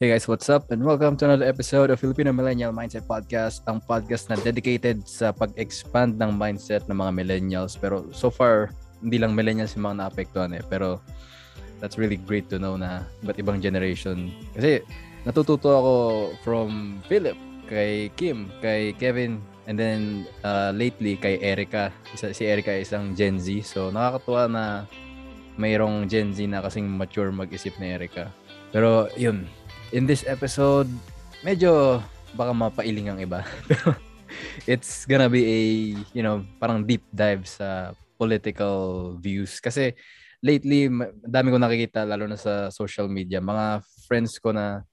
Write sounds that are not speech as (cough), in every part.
Hey guys, what's up? And welcome to another episode of Filipino Millennial Mindset Podcast, ang podcast na dedicated sa pag-expand ng mindset ng mga millennials. Pero so far, hindi lang millennials yung mga naapektuhan eh. Pero that's really great to know na iba't ibang generation. Kasi natututo ako from Philip, kay Kim, kay Kevin, and then uh, lately kay Erica. Isa, si Erica isang Gen Z. So nakakatuwa na mayroong Gen Z na kasing mature mag-isip ni Erica. Pero yun, in this episode, medyo baka mapailing ang iba. (laughs) It's gonna be a, you know, parang deep dive sa political views. Kasi lately, dami ko nakikita, lalo na sa social media, mga friends ko na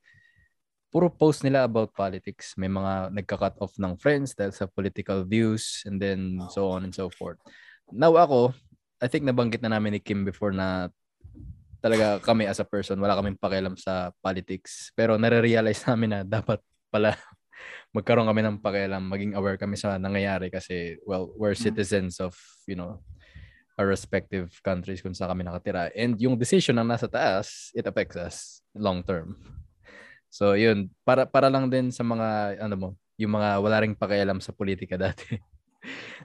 puro post nila about politics. May mga nagka-cut off ng friends dahil sa political views and then so on and so forth. Now ako, I think nabanggit na namin ni Kim before na talaga kami as a person, wala kaming pakialam sa politics. Pero nare-realize namin na dapat pala (laughs) magkaroon kami ng pakialam, maging aware kami sa nangyayari kasi, well, we're mm. citizens of, you know, our respective countries kung saan kami nakatira. And yung decision ng nasa taas, it affects us long term. So, yun. Para, para lang din sa mga, ano mo, yung mga wala ring pakialam sa politika (laughs) dati.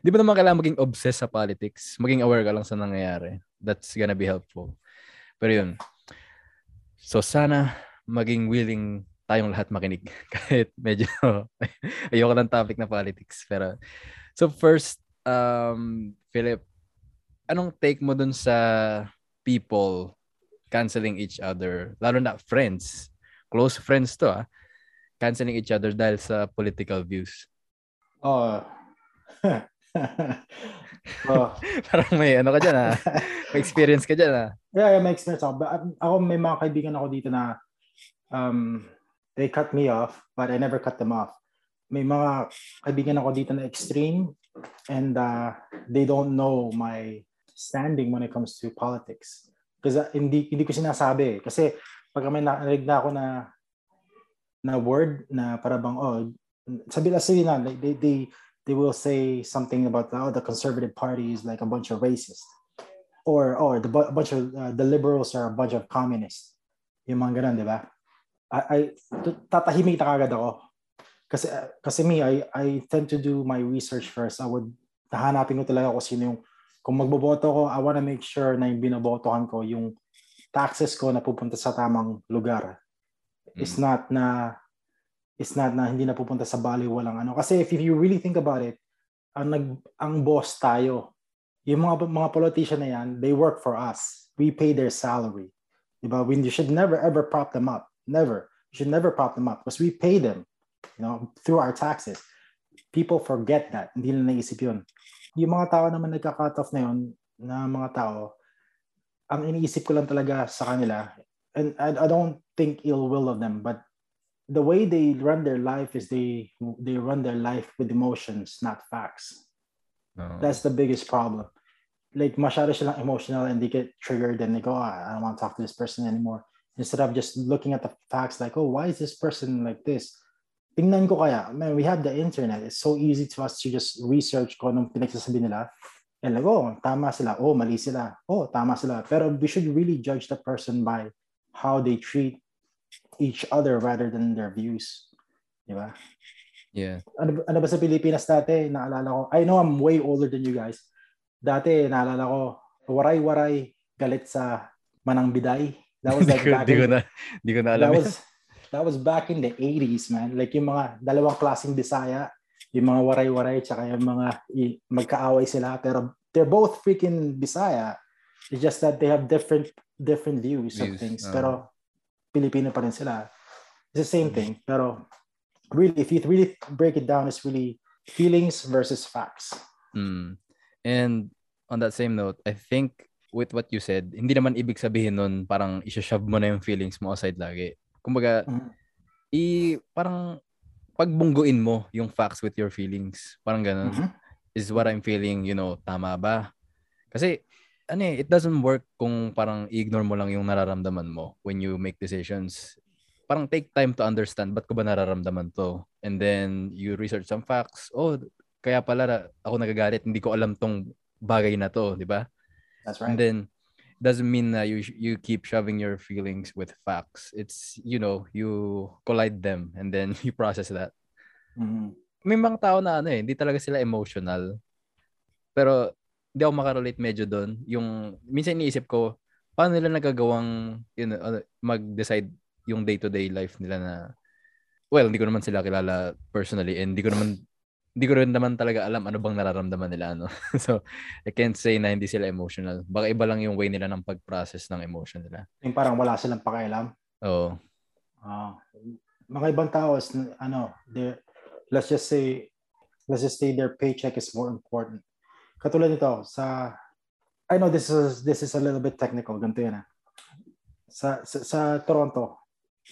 Di ba naman kailangan maging obsessed sa politics? Maging aware ka lang sa nangyayari. That's gonna be helpful. Pero yun. So sana maging willing tayong lahat makinig. (laughs) Kahit medyo (laughs) ayoko ng topic na politics. Pero so first, um, Philip, anong take mo dun sa people canceling each other? Lalo na friends. Close friends to ah. Canceling each other dahil sa political views. Oh. (laughs) oh. (laughs) Parang may ano ka dyan ha. Ah. May experience ka dyan ha. Ah. Yeah, yeah, may experience ako. But, um, ako may mga kaibigan ako dito na um, they cut me off but I never cut them off. May mga kaibigan ako dito na extreme and uh, they don't know my standing when it comes to politics. Kasi uh, hindi hindi ko sinasabi kasi pag may narinig na ako na na word na para bang oh sabi lang sila na they, they they will say something about oh the conservative party is like a bunch of racists or or the a bunch of uh, the liberals are a bunch of communists. Yung mga ganun di ba? I, I tatahimik na kagad ako. Kasi kasi me I I tend to do my research first. I would hahanapin ko talaga kung sino yung kung magboboto ko I want to make sure na yung binobotohan ko yung taxes ko na pupunta sa tamang lugar. Mm. it's not na is not na hindi na pupunta sa walang ano. Kasi if, if you really think about it, ang nag ang boss tayo. Yung mga mga politician na yan, they work for us. We pay their salary. Diba? We, you should never ever prop them up. Never. You should never prop them up because we pay them, you know, through our taxes. People forget that. Hindi nila naisip yun. Yung mga tao naman nagka-cut off na yun, na mga tao, ang iniisip ko lang talaga sa kanila, and I, I don't think ill will of them, but the way they run their life is they they run their life with emotions, not facts. Oh. That's the biggest problem. Like masyado silang emotional and they get triggered and they go, oh, I don't want to talk to this person anymore. Instead of just looking at the facts like, oh, why is this person like this? Tingnan ko kaya, man, we have the internet. It's so easy to us to just research ko anong pinagsasabi nila. And like, oh, tama sila. Oh, mali sila. Oh, tama sila. Pero we should really judge the person by how they treat each other rather than their views. Di ba? Yeah. Ano, ano ba sa Pilipinas dati, naalala ko, I know I'm way older than you guys. Dati, naalala ko, waray-waray, galit sa Manang Biday. That was (laughs) like back di ko na, di ko na alam. That was, that was back in the 80s, man. Like yung mga dalawang klaseng Bisaya, yung mga waray-waray, tsaka yung mga magkaaway sila, pero they're both freaking Bisaya. It's just that they have different different views, views. of things. Uh, pero Pilipino pa rin sila. It's the same mm. thing. Pero really, if you really break it down, it's really feelings versus facts. Mm. And on that same note, I think with what you said, hindi naman ibig sabihin nun parang isa-shove mo na yung feelings mo aside lagi. Kumbaga, mm. i parang pagbungguin mo yung facts with your feelings. Parang ganun. Mm-hmm. Is what I'm feeling, you know, tama ba? Kasi ano eh, it doesn't work kung parang i-ignore mo lang yung nararamdaman mo when you make decisions. Parang take time to understand ba't ko ba nararamdaman to. And then you research some facts. Oh, kaya pala ako nagagalit, hindi ko alam tong bagay na to, di ba? That's right. And then doesn't mean that you you keep shoving your feelings with facts. It's you know you collide them and then (laughs) you process that. Mhm. May mga tao na ano eh, hindi talaga sila emotional. Pero hindi ako makarelate medyo doon. Yung minsan iniisip ko, paano nila nagagawang you know, ano, mag-decide yung day-to-day life nila na well, hindi ko naman sila kilala personally and hindi ko naman hindi ko rin naman talaga alam ano bang nararamdaman nila ano. (laughs) so, I can't say na hindi sila emotional. Baka iba lang yung way nila ng pag-process ng emotion nila. Yung parang wala silang pakialam. Oo. Ah, mga ibang tao is ano, let's just say let's just say their paycheck is more important. Katulad nito sa I know this is this is a little bit technical ganito yan. ah. Sa, sa sa Toronto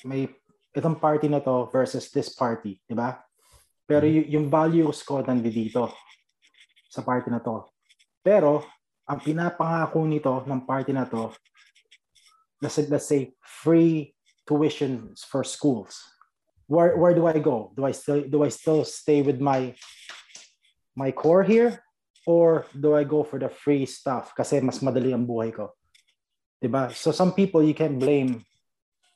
may itong party na to versus this party, di ba? Pero y- yung values ko nandito sa party na to. Pero ang pinapangako nito ng party na to let's say, let's say free tuition for schools. Where where do I go? Do I still do I still stay with my my core here or do I go for the free stuff kasi mas madali ang buhay ko? 'Di ba? So some people you can't blame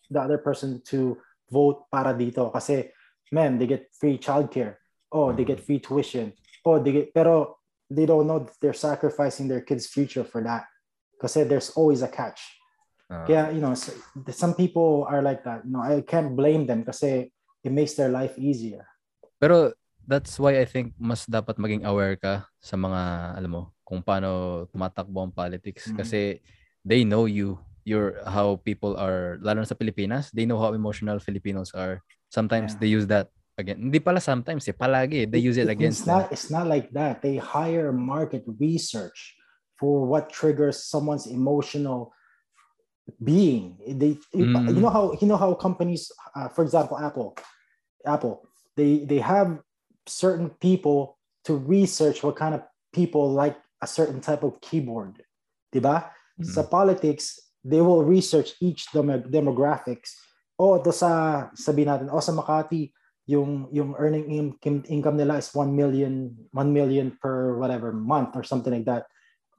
the other person to vote para dito kasi man, they get free childcare. Oh, they get free tuition. Oh, they get pero they don't know that they're sacrificing their kids' future for that. Kasi there's always a catch. Ah. Kaya, you know, some people are like that. You know, I can't blame them kasi it makes their life easier. Pero that's why I think mas dapat maging aware ka sa mga alam mo kung paano tumatakbo ang politics Mhm. kasi they know you your how people are lalo na sa Pilipinas they know how emotional Filipinos are sometimes Yeah. they use that again hindi pala sometimes eh palagi they use it against It's not, it's not like that. They hire market research for what triggers someone's emotional being. They, Mm. you know how you know how companies, uh, for example, Apple, Apple, they they have certain people to research what kind of people like a certain type of keyboard, diba? Mm. Sa politics, they will research each demo- demographics. O, ito sa, sabihin natin, o sa Makati, yung yung earning in- income nila is 1 million 1 million per whatever month or something like that.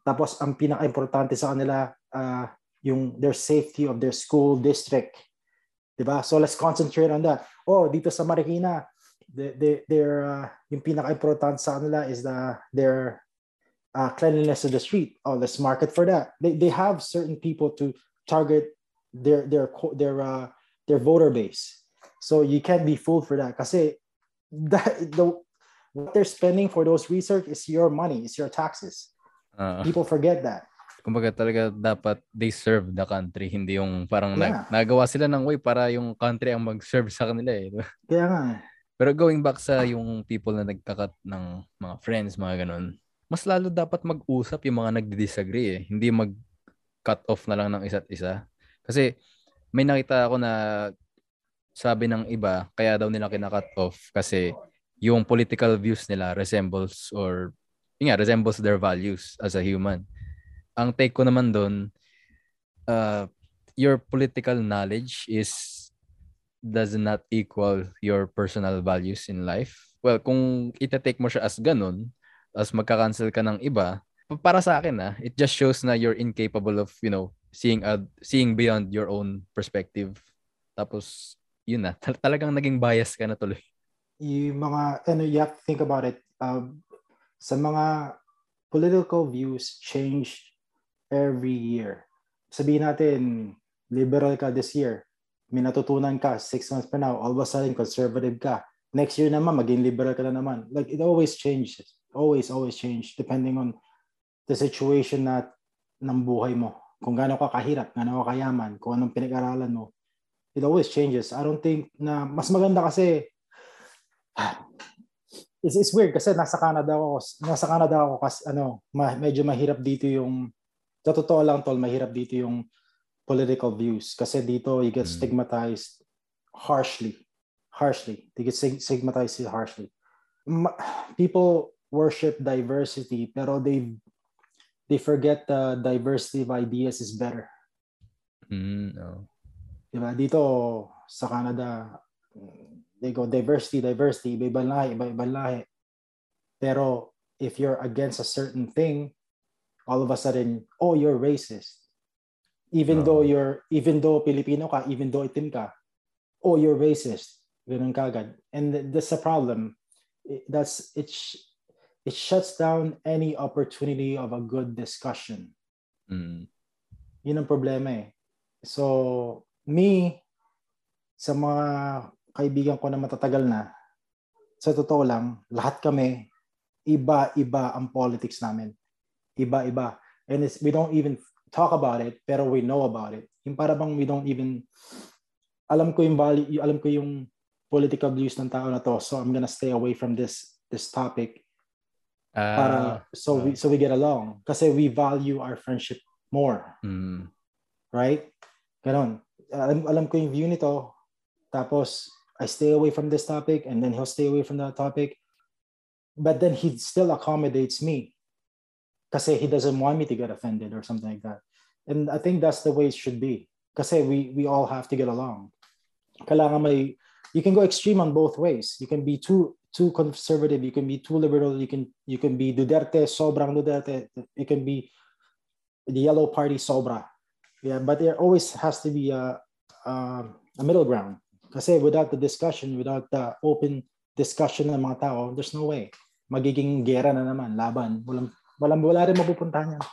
Tapos ang pinaka-importante sa kanila uh, yung their safety of their school district. 'Di ba? So let's concentrate on that. Oh, dito sa Marikina, they, they, their uh, yung pinaka-importante sa kanila is the their uh, cleanliness of the street. Oh, let's market for that. They they have certain people to target their their their uh, their voter base. So you can't be fooled for that. Kasi (laughs) that, the, what they're spending for those research is your money, it's your taxes. Ah, People forget that. kumbaga talaga dapat they serve the country hindi yung parang Yeah. nag, nagawa sila ng way para yung country ang mag-serve sa kanila eh? Kaya nga. Pero going back sa yung people na nagkakat ng mga friends, mga ganun, mas lalo dapat mag-usap yung mga nagdi-disagree eh. Hindi mag-cut off na lang ng isa't isa. Kasi may nakita ako na sabi ng iba, kaya daw nila kina-cut off kasi yung political views nila resembles or yun nga, resembles their values as a human. Ang take ko naman doon, uh, your political knowledge is does not equal your personal values in life. Well, kung ita-take mo siya as ganun, as magka-cancel ka ng iba, pa- para sa akin ah, it just shows na you're incapable of, you know, seeing uh, seeing beyond your own perspective. Tapos, yun na, tal- talagang naging bias ka na tuloy. yung mga, ano, you have to think about it. Um, sa mga political views change every year. Sabihin natin, liberal ka this year. May natutunan ka six months from now. All of a sudden, conservative ka. Next year naman, maging liberal ka na naman. Like, it always changes. Always, always change depending on the situation na ng buhay mo. Kung gaano ka kahirap, gaano ka kayaman, kung anong pinag-aralan mo. It always changes. I don't think na mas maganda kasi (sighs) it's, it's weird kasi nasa Canada ako nasa Canada ako kasi ano ma, medyo mahirap dito yung sa totoo lang tol mahirap dito yung political views kasi dito you get Mm. stigmatized harshly harshly they get stig- stigmatized harshly people worship diversity pero they they forget the diversity of ideas is better Mm, no. Diba? Dito sa Canada, they go diversity, diversity, iba-ibang lahi, iba-ibang lahi. Pero if you're against a certain thing, all of a sudden, oh, you're racist. Even Oo. though you're, even though Filipino ka, even though itim ka, oh, you're racist. Ganun kagad. And th- that's the problem. It, that's, it, sh- it shuts down any opportunity of a good discussion. Mm. Yun ang problema eh. So, me, sa mga kaibigan ko na matatagal na, sa totoo lang, lahat kami, iba-iba ang politics namin. Iba-iba. And it's, we don't even talk about it, pero we know about it. Yung para bang we don't even, alam ko yung value, alam ko yung political views ng tao na to, so I'm gonna stay away from this this topic. Ah, para so we so we get along. Kasi we value our friendship more. Mm. right? Ganon. Alam, alam ko yung view nito. Tapos I stay away from this topic and then he'll stay away from that topic. But then he still accommodates me kasi he doesn't want me to get offended or something like that. And I think that's the way it should be. Kasi we we all have to get along. May you can go extreme on both ways. You can be too too conservative. You can be too liberal. You can you can be Duterte sobrang Duterte. You can be the yellow party sobra. Yeah but there always has to be a a, a middle ground. Kasi without the discussion without the open discussion ng mga tao there's no way. Magiging gera na naman laban. Walang walang wala rin mapupuntahan yan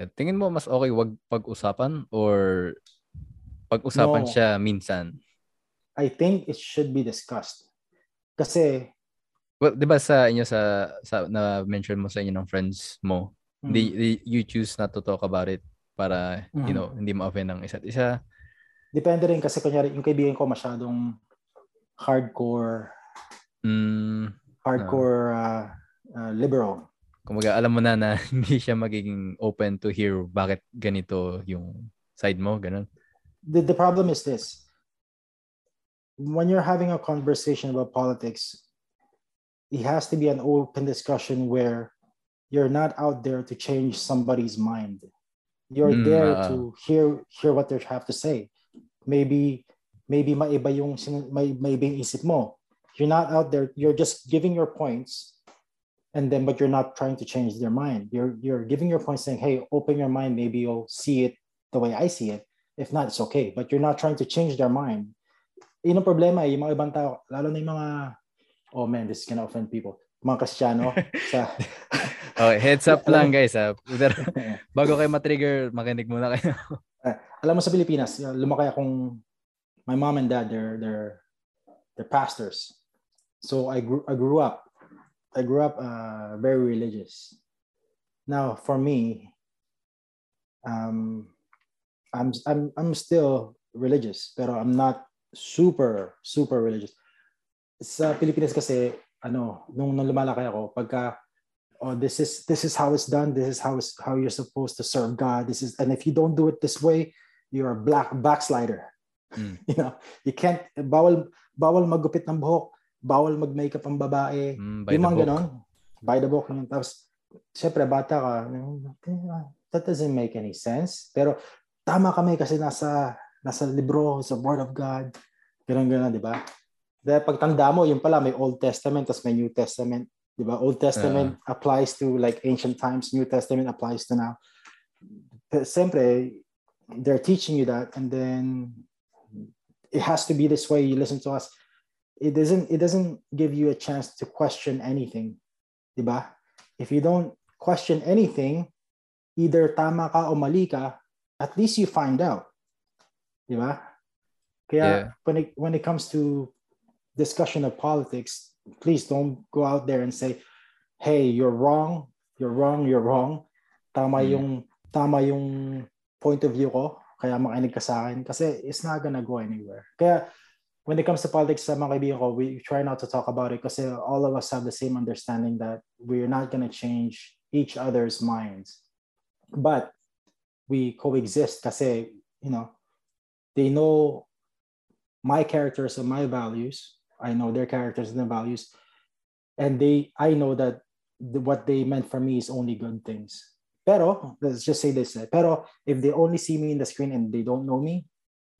Eh, Tingin mo mas okay wag pag-usapan or pag-usapan No. siya minsan? I think it should be discussed kasi Well, 'di ba sa inyo sa sa na mention mo sa inyo ng friends mo, mm, di, di- you choose not to talk about it para you Mhm. know, hindi ma-offend ng isa't isa. depende rin kasi kunyari yung kaibigan ko masyadong hardcore Mm, hardcore uh, uh, liberal kumbaga alam mo na na (laughs) hindi siya magiging open to hear bakit ganito yung side mo, ganun. the, the problem is this when you're having a conversation about politics it has to be an open discussion where you're not out there to change somebody's mind you're Mm, there ah. to hear hear what they have to say maybe maybe maiba yung may yung isip mo you're not out there you're just giving your points and then but you're not trying to change their mind. You're you're giving your points saying hey open your mind. Maybe you'll see it the way i see it. If not it's okay. But you're not trying to change their mind. Yun ang problema eh, yung mga ibang tao lalo na yung mga oh man this is gonna offend people. Mga sa (laughs) Okay, heads up lang guys ha. (laughs) Bago kayo matrigger, makinig muna kayo. (laughs) alam mo sa Pilipinas uh, lumaki akong my mom and dad they're they're they're pastors. So I grew I grew up I grew up uh, very religious. Now for me um I'm I'm I'm still religious pero I'm not super super religious. Sa Pilipinas kasi ano nung, nung lumalaki ako pagka oh this is this is how it's done this is how it's, how you're supposed to serve God this is and if you don't do it this way you're a black backslider. Mm. (laughs) you know you can't bawal bawal magupit ng buhok bawal mag-makeup ang babae. Mm, by yung the mga book. ganon. By the book. Yun. tapos syempre bata ka that doesn't make any sense. Pero tama kami kasi nasa nasa libro sa word of God. Ganon ganon di ba? Dahil pagtanda mo yun pala may Old Testament tapos may New Testament di ba? Old Testament applies to like ancient times. New Testament applies to now. Pero Siyempre they're teaching you that and then it has to be this way. You listen to us it doesn't it doesn't give you a chance to question anything di ba if you don't question anything either tama ka o mali ka at least you find out di ba kaya Yeah. when it when it comes to discussion of politics please don't go out there and say hey you're wrong you're wrong you're wrong tama Mm. yung tama yung point of view ko kaya makinig ka sa akin kasi it's not gonna go anywhere kaya when it comes to politics sa mga ko we try not to talk about it kasi all of us have the same understanding that we're not gonna change each other's minds. But we coexist kasi you know they know my characters and my values. I know their characters and their values. And they i know that the, what they meant for me is only good things. Pero let's just say this eh, pero if they only see me in the screen and they don't know me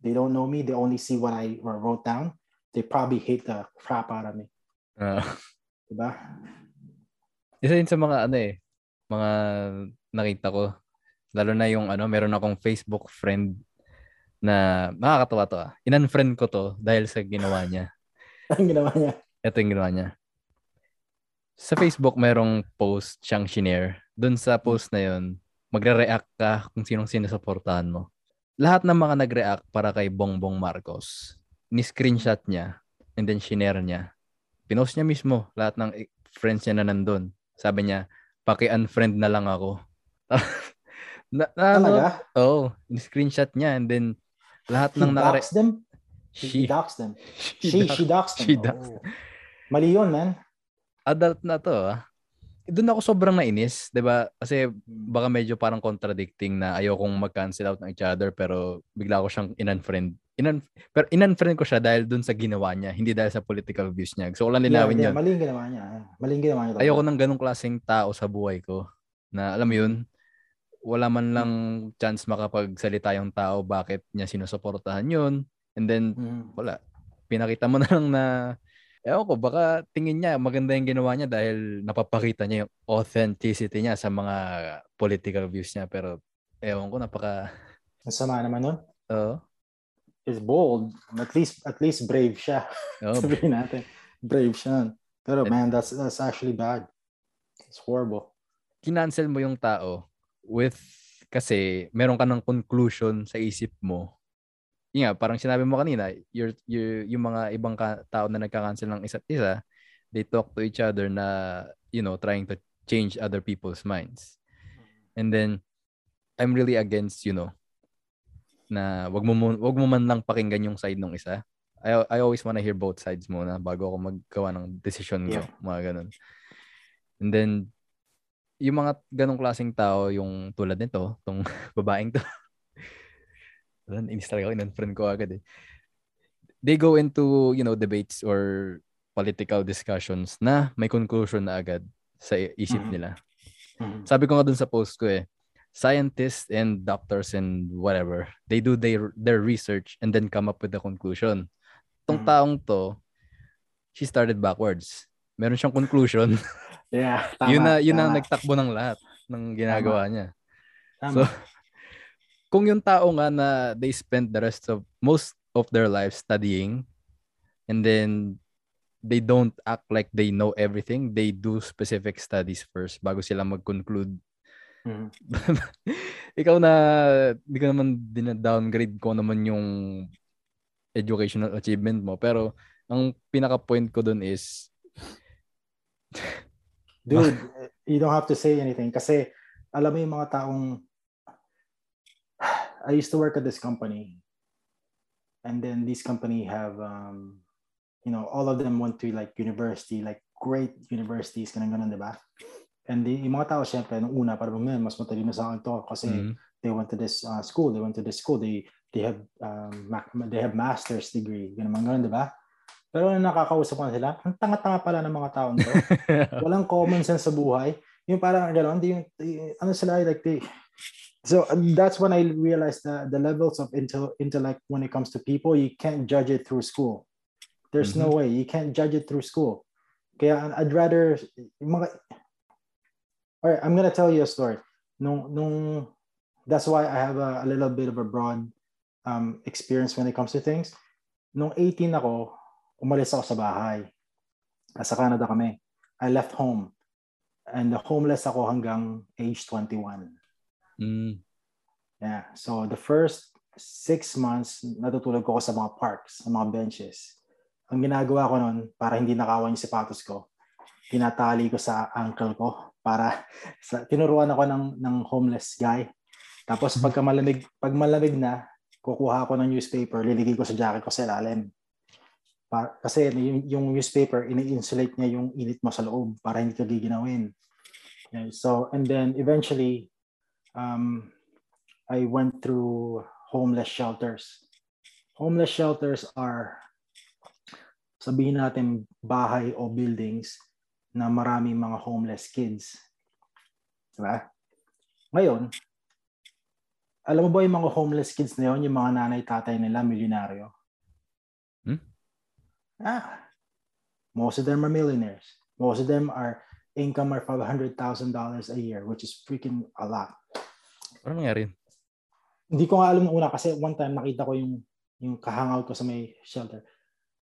they don't know me they only see what i wrote down they probably hate the crap out of me Ah. diba isa yun sa mga ano eh, mga nakita ko Lalo na yung ano, meron akong Facebook friend na nakakatawa to ah. In-unfriend ko to dahil sa ginawa niya. (laughs) Ang ginawa niya. Ito yung ginawa niya. Sa Facebook, merong post siyang shinare. Doon sa post na yon magre-react ka kung sinong sinusuportahan mo. Lahat ng mga nag-react para kay Bongbong Marcos, ni-screenshot niya and then shinare niya. Pinost niya mismo lahat ng friends niya na nandun. Sabi niya, paki-unfriend na lang ako. (laughs) na, na, ano? Talaga? Oo, oh, ni-screenshot niya and then lahat He ng nakare... doxed them? He, She, doxed them. she, She, dox- (laughs) she doxed them. she doxed Oh. Mali yun, man. adult na to ah. Doon ako sobrang nainis, 'di ba? Kasi baka medyo parang contradicting na ayokong mag-cancel out ng each other pero bigla ko siyang in-unfriend. In pero in-unfriend ko siya dahil doon sa ginawa niya, hindi dahil sa political views niya. So, wala linawin yeah, yeah, Mali yung ginawa niya. Maling ginawa niya. Ayoko ng ganong klaseng tao sa buhay ko. Na alam mo yun, wala man lang chance makapagsalita yung tao bakit niya sinusuportahan yun. And then, Mhm. wala. Pinakita mo na lang na, ewan ko, baka tingin niya maganda yung ginawa niya dahil napapakita niya yung authenticity niya sa mga political views niya. Pero, ewan ko, napaka, (laughs) Ang sama naman nun. oo. Is bold. At least, at least brave siya. (laughs) oo, Sabihin natin. Brave siya. Pero At- man, that's that's actually bad. It's horrible. kinancel mo yung tao with, kasi meron ka ng conclusion sa isip mo. Yun nga, parang sinabi mo kanina, you're, you yung mga ibang ka, tao na nagka-cancel ng isa't isa, they talk to each other na, you know, trying to change other people's minds. And then, I'm really against, you know, na wag mo, wag mo man lang pakinggan yung side ng isa. I, I always wanna hear both sides muna bago ako maggawa ng decision ko. Yeah. Mga ganun. And then, yung mga ganong klaseng tao, yung tulad nito, tong (laughs) babaeng to. Wala, inis talaga ako, in-unfriend ko agad eh. They go into, you know, debates or political discussions na may conclusion na agad sa isip Mhm. nila. Mhm. Sabi ko nga dun sa post ko eh, scientists and doctors and whatever, they do their their research and then come up with the conclusion. Tong Mhm. taong to, she started backwards. Meron siyang conclusion. (laughs) Yeah. Tama, yun na yun ang tama, nagtakbo ng lahat ng ginagawa niya. tama. So, kung yung tao nga na they spend the rest of most of their life studying and then they don't act like they know everything, they do specific studies first bago sila mag-conclude. Mhm. (laughs) Ikaw na hindi ko naman din-downgrade ko naman yung educational achievement mo, pero ang pinaka-point ko dun is Dude, (laughs) you don't have to say anything kasi alam mo yung mga taong I used to work at this company. And then this company have um you know all of them went to like university like great universities ganun ganun di ba? And the, yung mga tao syempre nung una parang man mas matalino sa akin to kasi mm, they went to this uh, school they went to this school they they have um, ma- they have master's degree ganun ganun di ba? Pero nung nakakausap ko na sila ang tanga-tanga pala ng mga taon to (laughs) walang common sense sa buhay. Yung parang gano'n, yung, di- ano sila, like, they, so that's when I realized that the levels of intel, intellect when it comes to people, you can't judge it through school. There's no way. You can't judge it through school. okay I'd rather, all right, I'm gonna tell you a story. no no that's why I have a, a little bit of a broad um, experience when it comes to things. Nung 18 ako, umalis ako sa bahay. Sa Canada kami. I left home. And homeless ako hanggang age 21. Mm, Yeah. So the first six months, natutulog ko sa mga parks, sa mga benches. Ang ginagawa ko noon, para hindi nakawan yung sapatos ko, tinatali ko sa ankle ko para (laughs) sa, tinuruan ako ng, ng homeless guy. Tapos pagka malamig, pag malamig na, kukuha ako ng newspaper, liligay ko sa jacket ko sa ilalim. Kasi yung, yung newspaper, ini-insulate niya yung init mo sa loob para hindi ka giginawin. Yeah, so, and then eventually, um, I went through homeless shelters. Homeless shelters are, sabihin natin, bahay o buildings na maraming mga homeless kids. Diba? Ngayon, alam mo ba yung mga homeless kids na yun, yung mga nanay-tatay nila, milyonaryo? Hmm? Ah, most of them are millionaires. Most of them are income are $500,000 a year, which is freaking a lot. Ano nangyari? Hindi ko nga alam nung una kasi one time nakita ko yung yung kahangout ko sa may shelter.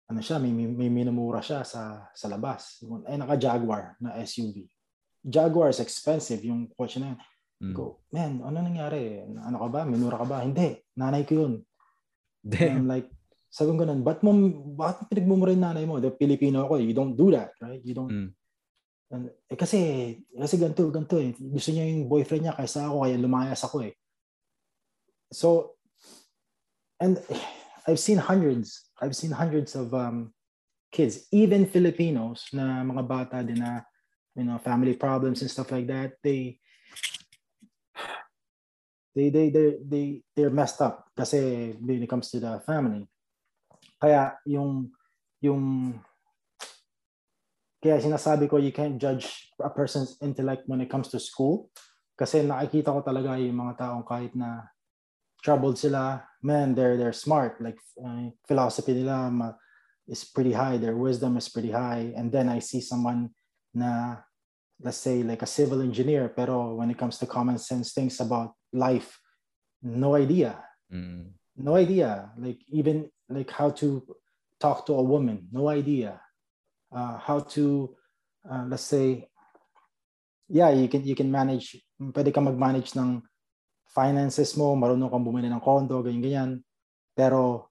Ano siya, may, may, may minumura siya sa sa labas. Ay naka-Jaguar na SUV. Jaguar is expensive yung kotse na yun. Mm. Go, man, ano nangyari? Ano ka ba? Minura ka ba? Hindi. Nanay ko yun. And Damn. I'm like, sabi ko ganun, ba't mo, mo pinagmumura yung nanay mo? The Filipino ako, eh. you don't do that, right? You don't, Mm. Eh, kasi, kasi ganito, ganito eh. Gusto niya yung boyfriend niya kaysa ako, kaya lumayas ako eh. So, and (sighs) I've seen hundreds, I've seen hundreds of um, kids, even Filipinos na mga bata din na, you know, family problems and stuff like that, they, they, they, they, they, they're messed up kasi when it comes to the family. Kaya yung, yung, kaya sinasabi ko, you can't judge a person's intellect when it comes to school. Kasi nakikita ko talaga yung mga taong kahit na troubled sila, man, they're, they're smart. Like, uh, philosophy nila ma- is pretty high. Their wisdom is pretty high. And then I see someone na, let's say, like a civil engineer, pero when it comes to common sense things about life, no idea. Mm. No idea. Like, even like how to talk to a woman, no idea uh, how to uh, let's say yeah you can you can manage pwede ka mag-manage ng finances mo marunong kang bumili ng condo ganyan ganyan. Pero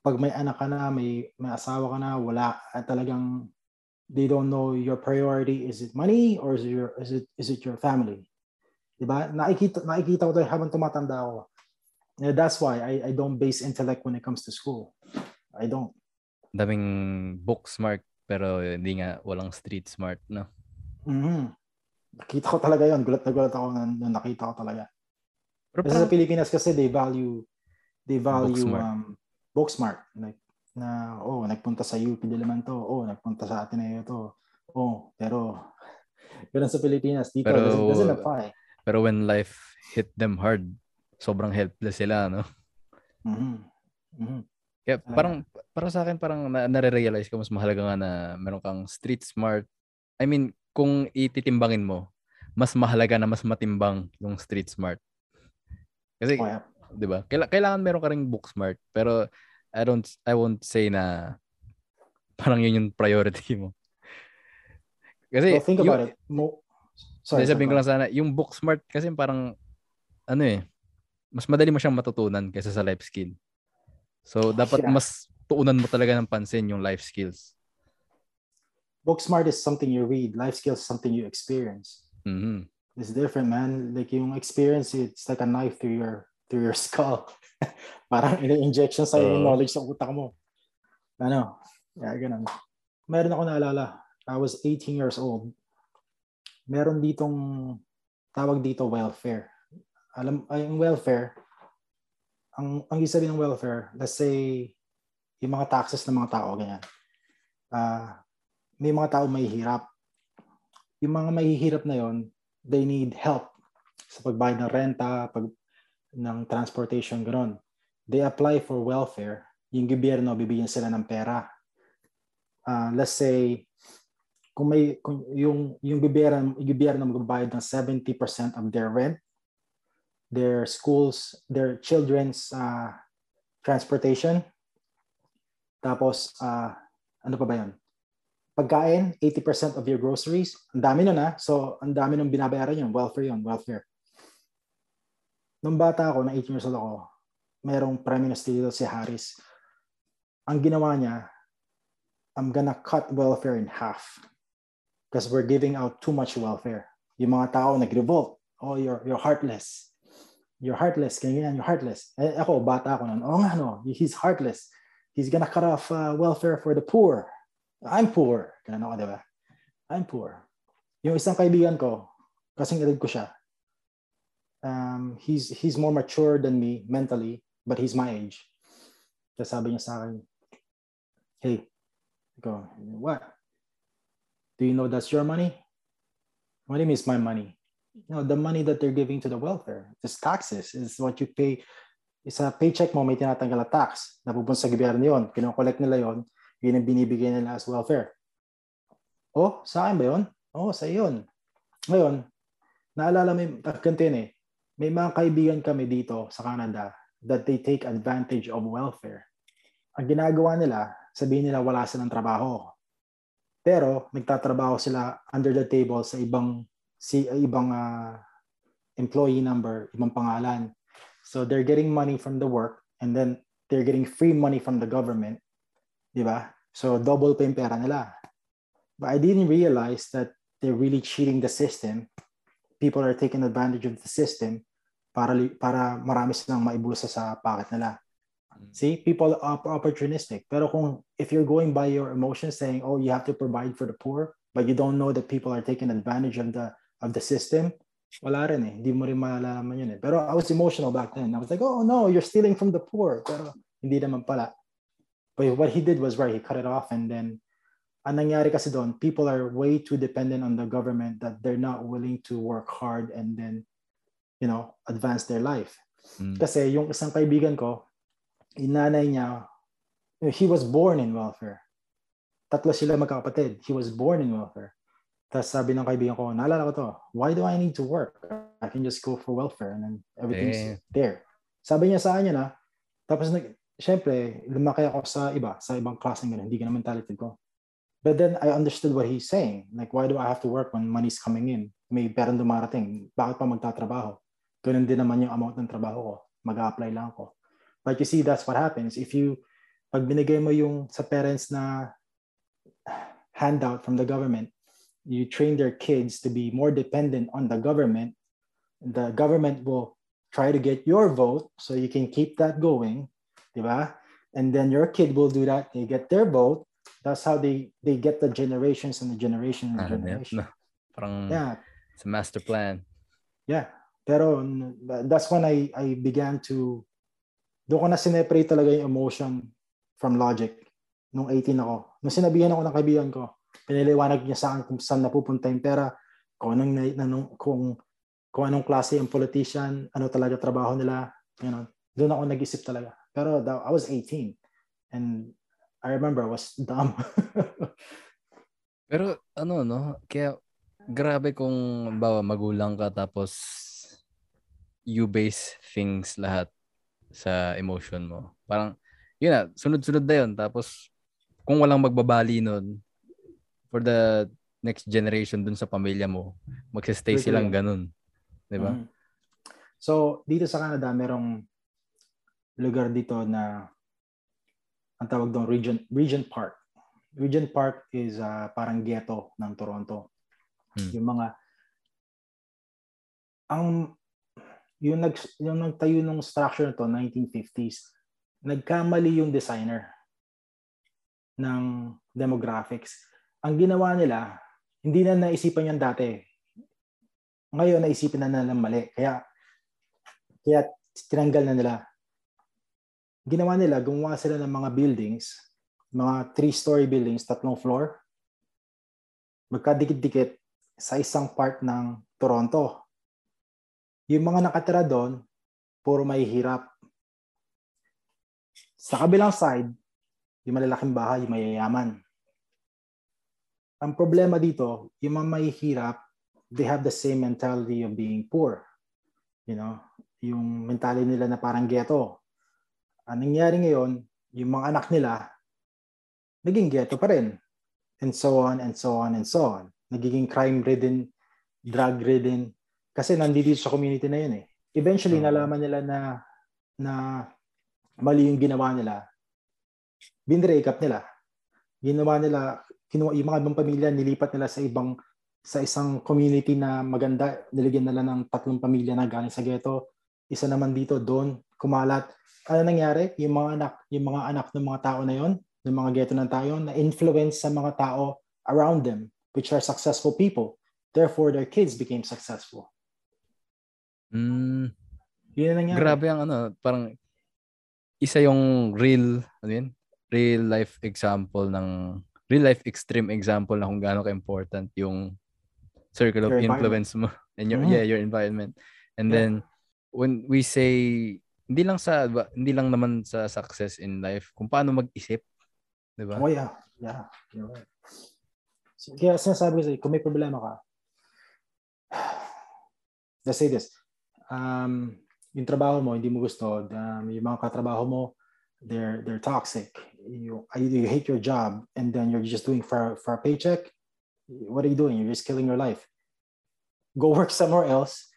pag may anak ka na may may asawa ka na wala at talagang they don't know your priority. Is it money or is it your is it is it your family? Diba? Nakikita nakikita ko 'to habang tumatanda ako. Yeah, that's why I, I don't base intellect when it comes to school. I don't. Daming book smart pero hindi nga walang street smart, no? Mhm. Nakita ko talaga yon. Gulat na gulat ako nung nakita ko talaga. Pero Kasi sa parang, Pilipinas kasi they value they value Book smart. um book smart like na oh nagpunta sa UP Diliman to oh nagpunta sa Ateneo to oh pero (laughs) ganun sa Pilipinas dito Pero- doesn't, doesn't apply pero when life hit them hard, sobrang helpless sila, no? Mhm. Mhm. Kaya parang para sa akin parang na, nare-realize ko mas mahalaga nga na meron kang street smart. I mean, kung ititimbangin mo, mas mahalaga na mas matimbang yung street smart. Kasi, Oh, yeah. 'di ba? Kaila- kailangan meron ka ring book smart, pero I don't I won't say na parang yun yung priority mo. Kasi well, think yung- about it Mo- sorry, sabihin ko lang sana, yung book smart kasi parang, ano eh, mas madali mo siyang matutunan kaysa sa life skill. So, dapat Yeah. mas tuunan mo talaga ng pansin yung life skills. book smart is something you read life skills is something you experience Mhm. It's different, man. Like yung experience, it's like a knife through your through your (laughs) skull. Parang ini-injection sa yung Oo. knowledge sa utak mo. Ano? Yeah, ganun. Meron ako naalala. I was 18 years old. Meron ditong tawag dito welfare. Alam, ay, yung welfare, ang ang ibig sabihin ng welfare, let's say yung mga taxes ng mga tao ganyan. Ah, may mga tao may hirap. Yung mga mahihirap na yon, they need help sa pagbayad ng renta, pag ng transportation, gano'n. They apply for welfare. Yung gobyerno, bibigyan sila ng pera. Ah, let's say, kung may kung yung yung gobyerno yung gobyerno magbabayad ng 70% of their rent, their schools, their children's uh, transportation. Tapos ah, ano pa ba 'yon? Pagkain, 80% of your groceries. Ang dami nun ah. So, ang dami nung binabayaran yun. Welfare yun, welfare. Nung bata ako, na 18 years old ako, merong Prime Minister dito si Harris. Ang ginawa niya, I'm gonna cut welfare in half because we're giving out too much welfare. Yung mga tao nag-revolt. Oh, you're, you're heartless. You're heartless. Ganyan, you're heartless. Eh, ako, bata ako nun. Oh, nga, no. He's heartless. He's gonna cut off uh, welfare for the poor. I'm poor. Ganun ako, di ba? I'm poor. Yung isang kaibigan ko, kasing edad ko siya, um, he's, he's more mature than me mentally, but he's my age. Kaya sabi niya sa akin, hey, go, what? Do you know that's your money? What do you mean it's my money? You know, the money that they're giving to the welfare, it's taxes, is what you pay. Sa paycheck mo, may tinatanggal na tax. Napupunta sa gobyerno yun. Kinokollect nila yon yun ang binibigay nila as welfare. Oh, sa akin ba yun? Oh, sa yun. Ngayon, naalala mo yung, yun eh. may mga kaibigan kami dito sa Canada that they take advantage of welfare. Ang ginagawa nila, sabihin nila wala silang trabaho. Pero nagtatrabaho sila under the table sa ibang si ibang uh, employee number, ibang pangalan. So they're getting money from the work and then they're getting free money from the government. 'Di ba? So double pa yung pera nila. But I didn't realize that they're really cheating the system. People are taking advantage of the system para para marami silang maibulsa sa pocket nila. Mm. See, people are opportunistic. Pero kung if you're going by your emotions saying, "Oh, you have to provide for the poor," but you don't know that people are taking advantage of the of the system, wala rin eh. Hindi mo rin malalaman yun eh. Pero I was emotional back then. I was like, "Oh, no, you're stealing from the poor." Pero hindi naman pala. But what he did was right. He cut it off and then ang nangyari kasi doon, people are way too dependent on the government that they're not willing to work hard and then you know, advance their life. Mm. Kasi yung isang kaibigan ko, inanay niya, he was born in welfare. Tatlo sila magkakapatid. He was born in welfare. Tapos sabi ng kaibigan ko, naalala ko to, why do I need to work? I can just go for welfare and then everything's Damn. there. Sabi niya sa akin na, tapos nag, syempre, lumaki ako sa iba, sa ibang klase ng hindi naman talented ko. But then I understood what he's saying. Like, why do I have to work when money's coming in? May perang dumarating. Bakit pa magtatrabaho? ganun din naman yung amount ng trabaho ko. Mag-apply lang ako. But you see, that's what happens. If you, pag binigay mo yung sa parents na handout from the government, you train their kids to be more dependent on the government, the government will try to get your vote so you can keep that going, ba? And then your kid will do that, they get their vote. That's how they they get the generations and the generation and the generation. Ah, (laughs) Parang yeah. it's a master plan. Yeah. Pero that's when I, I began to, doon ko na sineparate talaga yung emotion from logic nung 18 ako. Nung sinabihan ako ng kaibigan ko, piniliwanag niya sa akin kung saan napupunta yung pera, kung anong, anong, kung, kung anong klase yung politician, ano talaga trabaho nila, you know, doon ako nag-isip talaga. Pero I was 18 and I remember I was dumb. (laughs) Pero ano no, kaya grabe kung bawa magulang ka tapos you base things lahat sa emotion mo. Parang, yun na, sunod-sunod na yun. Tapos, kung walang magbabali nun, for the next generation dun sa pamilya mo, magsistay silang ganun. Di ba? Mm-hmm. So, dito sa Canada, merong lugar dito na ang tawag doon, Regent, Regent Park. Regent Park is uh, parang ghetto ng Toronto. Hmm. Yung mga ang yung nag yung nagtayo ng structure na to 1950s nagkamali yung designer ng demographics ang ginawa nila hindi na naisipan yan dati. Ngayon naisipin na nila mali. Kaya kaya tinanggal na nila. Ginawa nila gumawa sila ng mga buildings mga three-story buildings tatlong floor. Magkadikit-dikit sa isang part ng Toronto. Yung mga nakatira doon, puro may hirap. Sa kabilang side, yung malalaking bahay, yung mayayaman. Ang problema dito, yung mga mahihirap, they have the same mentality of being poor. You know, yung mentality nila na parang ghetto. Ang nangyari ngayon, yung mga anak nila, naging ghetto pa rin. And so on, and so on, and so on. Nagiging crime-ridden, drug-ridden, kasi nandito sa community na yun eh. Eventually, nalaman nila na na mali yung ginawa nila. Binrake up nila. Ginawa nila, kinuha, yung mga ibang pamilya, nilipat nila sa ibang sa isang community na maganda, niligyan nila ng tatlong pamilya na galing sa ghetto. Isa naman dito, doon, kumalat. Ano nangyari? Yung mga anak, yung mga anak ng mga tao na yon, ng mga ghetto ng tao, na influence sa mga tao around them, which are successful people. Therefore, their kids became successful. Mm. Yun ang nangyari. Grabe ang ano, parang isa yung real, ano yun? Real life example ng real life extreme example na kung gaano ka-important yung circle of your influence mo (laughs) and your mm-hmm. yeah, your environment. And yeah. then when we say hindi lang sa hindi lang naman sa success in life, kung paano mag-isip, 'di ba? Oh yeah. Yeah. You're right. So, kaya sinasabi ko sa'yo, kung may problema ka, (sighs) let's say this, um, yung trabaho mo hindi mo gusto, um, yung mga katrabaho mo they're they're toxic. You you hate your job and then you're just doing for for a paycheck. What are you doing? You're just killing your life. Go work somewhere else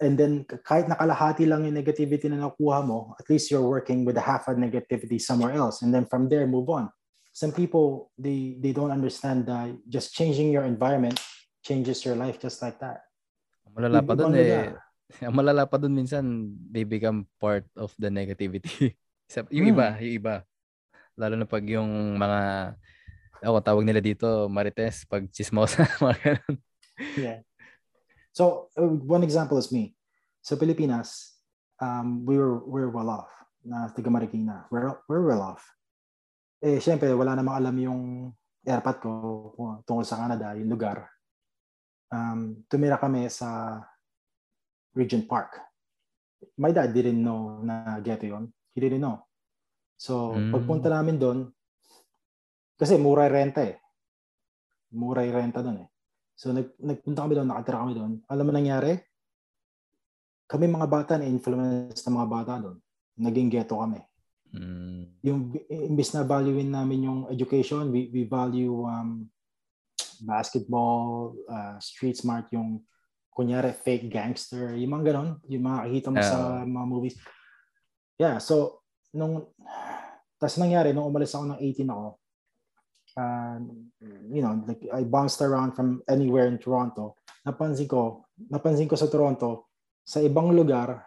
and then kahit nakalahati lang yung negativity na nakuha mo, at least you're working with a half of negativity somewhere else. And then from there, move on. Some people, they, they don't understand that just changing your environment changes your life just like that. Malala pa dun eh. (laughs) Malala pa dun minsan, they become part of the negativity. (laughs) yung hmm. iba, yung iba. Lalo na pag yung mga, ako tawag nila dito, marites, pag chismosa, (laughs) mga ganun. Yeah. So uh, one example is me. So Pilipinas, um, we were we're well off na taga Marikina. We're, we're well off. Eh, syempre, wala namang alam yung airpot ko tungkol sa Canada, yung lugar. Um, tumira kami sa Regent Park. My dad didn't know na ghetto yun. He didn't know. So, mm. pagpunta namin doon, kasi mura renta eh. Mura renta doon eh. So nag, nagpunta kami doon, nakatira kami doon. Alam mo nangyari? Kami mga bata na influence ng mga bata doon. Naging ghetto kami. Mm. Yung imbis na valuein namin yung education, we, we value um, basketball, uh, street smart, yung kunyari fake gangster, yung mga ganon, yung mga kakita mo uh, sa mga movies. Yeah, so nung tas nangyari nung umalis ako ng 18 ako, uh, you know, like I bounced around from anywhere in Toronto. Napansin ko, napansin ko sa Toronto, sa ibang lugar,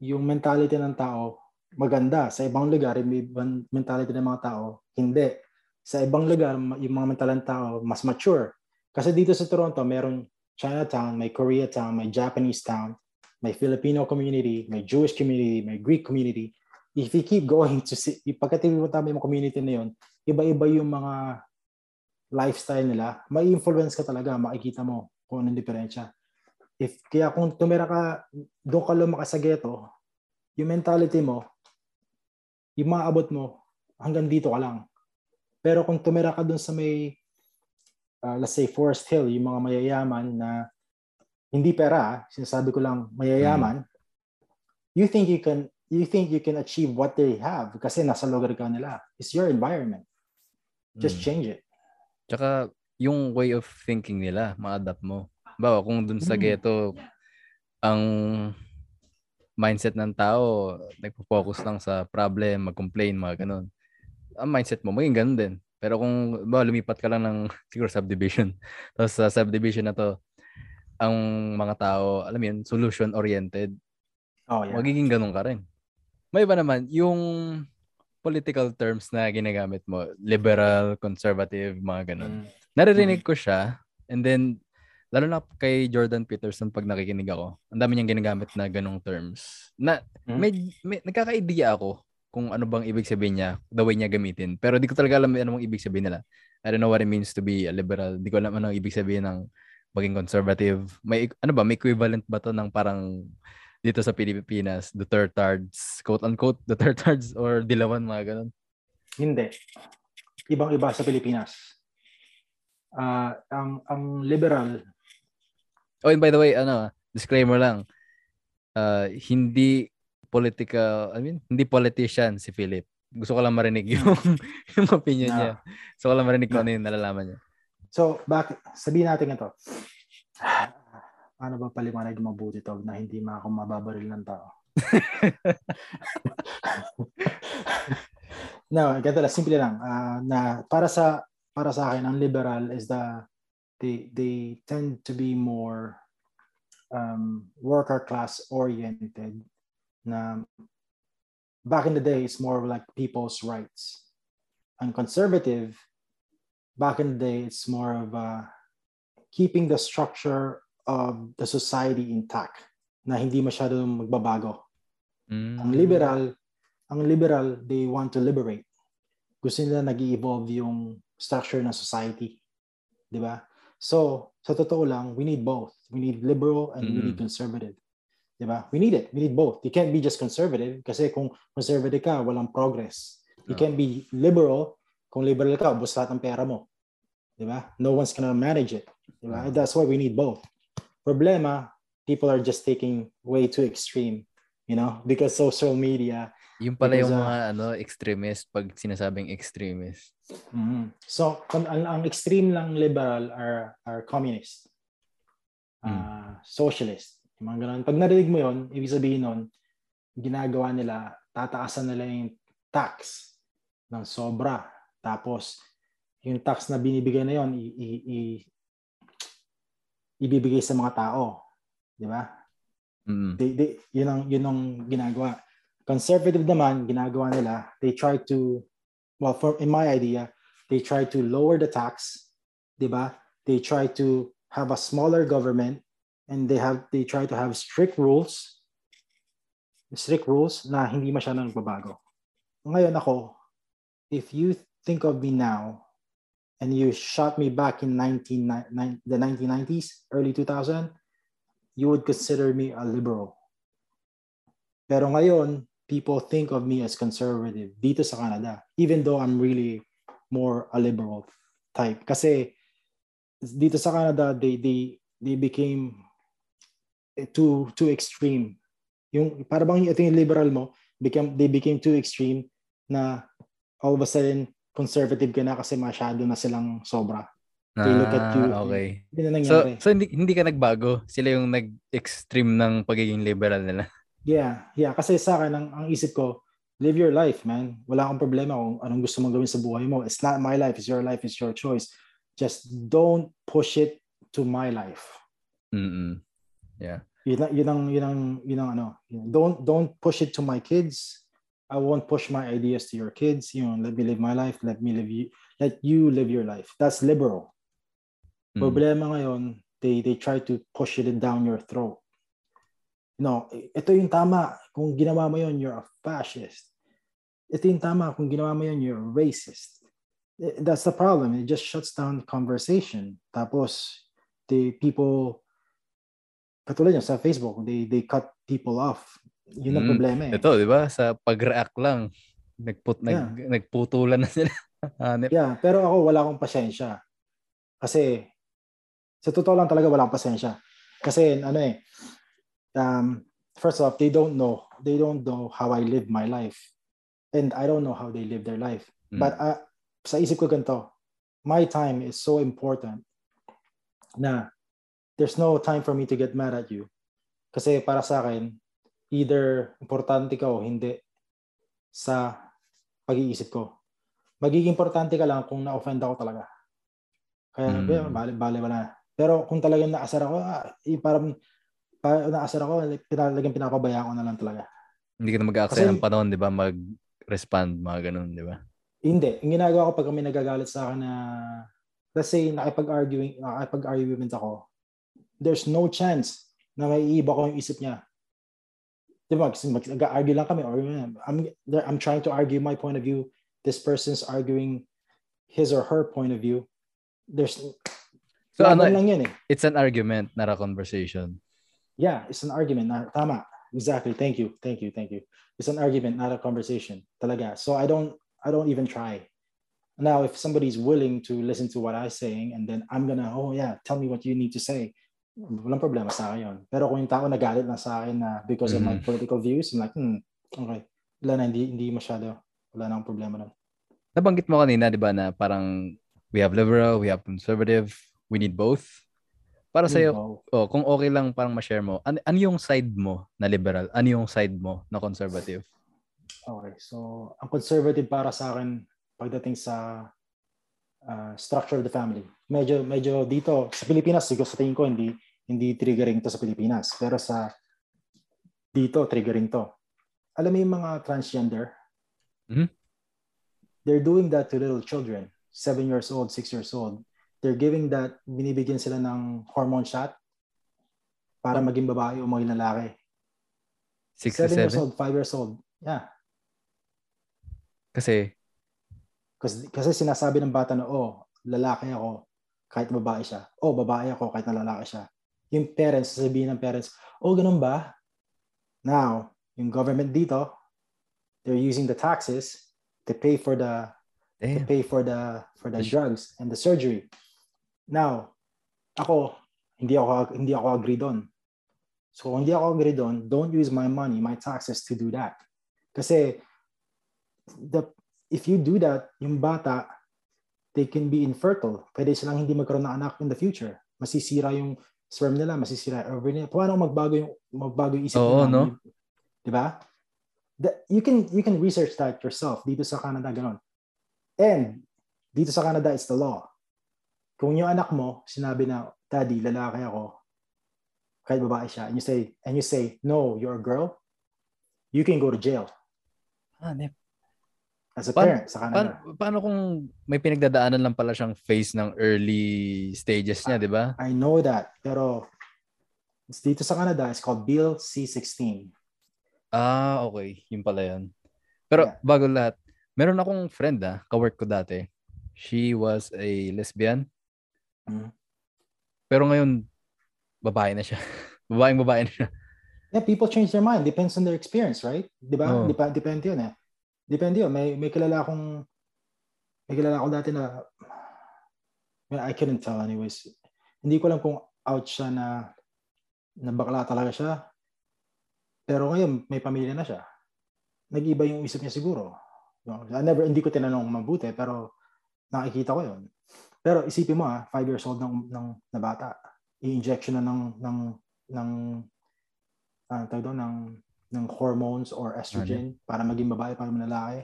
yung mentality ng tao maganda. Sa ibang lugar, yung mentality ng mga tao, hindi. Sa ibang lugar, yung mga mentality ng tao, mas mature. Kasi dito sa Toronto, meron Chinatown, may Koreatown, may Japanese town, may Filipino community, may Jewish community, may Greek community. If you keep going to see, pagka mo yung community na yun, iba-iba yung mga lifestyle nila, may influence ka talaga, makikita mo kung anong diferensya. If, kaya kung tumira ka, doon ka lumakas sa ghetto, yung mentality mo, yung maabot mo, hanggang dito ka lang. Pero kung tumira ka doon sa may, uh, let's say, Forest Hill, yung mga mayayaman na hindi pera, sinasabi ko lang mayayaman, mm. you think you can you think you can achieve what they have kasi nasa lugar ka nila. It's your environment. Just mm. change it. Tsaka yung way of thinking nila, ma-adapt mo. Bawa kung dun sa mm. ghetto, ang mindset ng tao, nagpo-focus lang sa problem, mag-complain, mga ganun. Ang mindset mo, maging ganun din. Pero kung ba lumipat ka lang ng (laughs) siguro subdivision, (laughs) tapos sa subdivision na to, ang mga tao, alam mo yun, solution oriented. Oh, yeah. Magiging ganun ka rin. May iba naman, yung political terms na ginagamit mo, liberal, conservative, mga ganun. Mm. Naririnig mm. ko siya and then lalo na kay Jordan Peterson pag nakikinig ako, ang dami niyang ginagamit na ganong terms. Na mm. may, may nagkaka-idea ako kung ano bang ibig sabihin niya, the way niya gamitin. Pero di ko talaga alam ano ibig sabihin nila. I don't know what it means to be a liberal. Di ko alam ano ibig sabihin ng maging conservative. May ano ba, may equivalent ba to ng parang dito sa Pilipinas, the Dutertards, quote-unquote, the Dutertards or Dilawan, mga ganun? Hindi. Ibang-iba sa Pilipinas. Uh, ang ang liberal. Oh, and by the way, ano, disclaimer lang. Uh, hindi political, I mean, hindi politician si Philip. Gusto ko lang marinig yung, (laughs) yung opinion no. niya. Gusto ko lang marinig kung no. ano yung nalalaman niya. So, bakit, sabihin natin ito paano ba paliwanag mabuti to na hindi ma ako mababaril ng tao? (laughs) no, ganito lang, simple lang. Uh, na para sa para sa akin, ang liberal is the they they tend to be more um, worker class oriented na back in the day it's more like people's rights and conservative back in the day it's more of uh, keeping the structure of the society intact na hindi masyadong magbabago. Mm. Ang liberal, ang liberal, they want to liberate. Gusto nila nag evolve yung structure ng society. Di ba? So, sa totoo lang, we need both. We need liberal and mm. we need mm. conservative. Di ba? We need it. We need both. You can't be just conservative kasi kung conservative ka, walang progress. You oh. can't be liberal. Kung liberal ka, ubos lahat ng pera mo. Di ba? No one's gonna manage it. Di ba? That's why we need both. Problema, people are just taking way too extreme, you know, because social media. Yung pala Because, yung uh, mga ano, extremist pag sinasabing extremist. Mhm. So, ang, ang, extreme lang liberal are are communist. Uh, socialist. Yung mga ganun. Pag narinig mo yon, ibig sabihin nun, ginagawa nila, tataasan nila yung tax ng sobra. Tapos, yung tax na binibigay na yon, i, i, i- ibibigay sa mga tao. Di ba? Mm. they, they, yun ang yun ang ginagawa. Conservative naman ginagawa nila, they try to well for in my idea, they try to lower the tax, 'di ba? They try to have a smaller government and they have they try to have strict rules. Strict rules na hindi masyadong nagbabago. Ngayon ako, if you think of me now and you shot me back in 19, nine- the 1990s, early 2000, you would consider me a liberal. Pero ngayon, people think of me as conservative dito sa Canada, even though I'm really more a liberal type. Kasi dito sa Canada, they they they became too too extreme. Yung para bang ito yung liberal mo, became they became too extreme na all of a sudden conservative ka na kasi masyado na silang sobra. They look at you. Ah, okay. Hindi na So, nangyari. so hindi, hindi ka nagbago. Sila yung nag-extreme ng pagiging liberal nila. (laughs) Yeah, yeah. Kasi sa akin, ang, ang isip ko, live your life, man. Wala akong problema kung anong gusto mong gawin sa buhay mo. It's not my life. It's your life. It's your choice. Just don't push it to my life. Mm-mm. Yeah. Yun, yun ang, yun ang, yun ang ano. Don't, don't push it to my kids. I won't push my ideas to your kids. You know, let me live my life. Let me live you, let you live your life. That's liberal. Mm. Problema ngayon, they they try to push it down your throat. No, ito yung tama. Kung ginawa mo yun, you're a fascist. Ito yung tama. Kung ginawa mo yun, you're a racist. Eh, That's the problem. It just shuts down conversation. Tapos, the people, katulad yun sa Facebook, they they cut people off. Yun ang Mm. problema eh. Ito, di ba? Sa pag-react lang, nagput, nag, nagputulan na sila. (laughs) Hanep. Yeah, pero ako wala akong pasensya. Kasi sa totoo lang talaga wala akong pasensya. Kasi ano eh um first off, they don't know. They don't know how I live my life. And I don't know how they live their life. Mm. But uh, sa isip ko ganito, my time is so important na there's no time for me to get mad at you. Kasi para sa akin, either importante ka o hindi sa pag-iisip ko. Magiging importante ka lang kung na-offend ako talaga. Kaya, Mm. mm. bale, bale, wala na. Pero kung talagang naasar ako, ah, eh, parang pa, naasar ako, talagang pinapabayaan ko na lang talaga. Hindi ka na mag-aaksaya ng panahon, di ba? Mag-respond, mga ganun, di ba? Hindi. Ang ginagawa ko pag kami nagagalit sa akin na let's say nakipag-arguing, nakipag-argument ako, there's no chance na may iiba ko yung isip niya. Di ba? Kasi mag- Nag-argue lang kami. Or, I'm, I'm trying to argue my point of view. This person's arguing his or her point of view. There's So, ano, lang yun eh. it's an argument, not a conversation. Yeah, it's an argument. Na, tama. Exactly. Thank you. Thank you. Thank you. It's an argument, not a conversation. Talaga. So I don't I don't even try. Now, if somebody's willing to listen to what I'm saying and then I'm gonna, oh yeah, tell me what you need to say. Walang problema sa akin yun. Pero kung yung tao nagalit na sa akin na because of my Mhm. political views, I'm like, hmm, okay. Wala na, hindi, hindi masyado. Wala na akong problema nun. Nabanggit mo kanina, di ba, na parang we have liberal, we have conservative, we need both. Para sa'yo, Wow. oh, kung okay lang parang ma-share mo, ano, ano yung side mo na liberal? Ano yung side mo na conservative? Okay, so ang conservative para sa akin pagdating sa uh, structure of the family. Medyo medyo dito sa Pilipinas siguro sa tingin ko hindi hindi triggering to sa Pilipinas, pero sa dito triggering to. Alam mo yung mga transgender? Mhm. They're doing that to little children, seven years old, six years old. They're giving that, binibigyan sila ng hormone shot para maging babae o maging lalaki. Six to Seven years seven? old, five years old. Yeah. Kasi, Kasi, kasi sinasabi ng bata na, oh, lalaki ako kahit babae siya. Oh, babae ako kahit na lalaki siya. Yung parents, sasabihin ng parents, oh, ganun ba? Now, yung government dito, they're using the taxes to pay for the to damn. pay for the for the drugs and the surgery. Now, ako hindi ako hindi ako agree doon. So kung hindi ako agree doon, don't use my money, my taxes to do that. Kasi the, if you do that, yung bata, they can be infertile. Pwede silang hindi magkaroon ng anak in the future. Masisira yung sperm nila, masisira ovary nila. Paano magbago yung magbago yung isip Oo, nila? no? Di ba? The- you can you can research that yourself dito sa Canada ganun. And dito sa Canada it's the law. Kung yung anak mo sinabi na daddy lalaki ako kahit babae siya and you say and you say no you're a girl you can go to jail Ah, ne- as a Paano- parent sa Canada. paano, paano kung may pinagdadaanan lang pala siyang phase ng early stages niya, di ba? I know that pero dito sa Canada it's called Bill C-16. Ah, okay. Yun pala yun. Pero Yeah. bago lahat, meron akong friend ah, kawork ko dati. She was a lesbian. Mhm. Pero ngayon, babae na siya. (laughs) Babaeng babae na siya. Yeah, people change their mind. Depends on their experience, right? Di ba? Oo. Dep- depende yun eh. Depende yun. May, may kilala akong may kilala ako dati na I couldn't tell anyways. Hindi ko lang kung out siya na na bakla talaga siya. Pero ngayon, may pamilya na siya. Nag-iba yung isip niya siguro. I never, hindi ko tinanong mabuti, pero nakikita ko yun. Pero isipin mo ah, five years old ng, ng, na bata. I-injection na ng, ng, ng, ah, tawag doon, ng, ng hormones or estrogen para maging babae, para maging lalaki.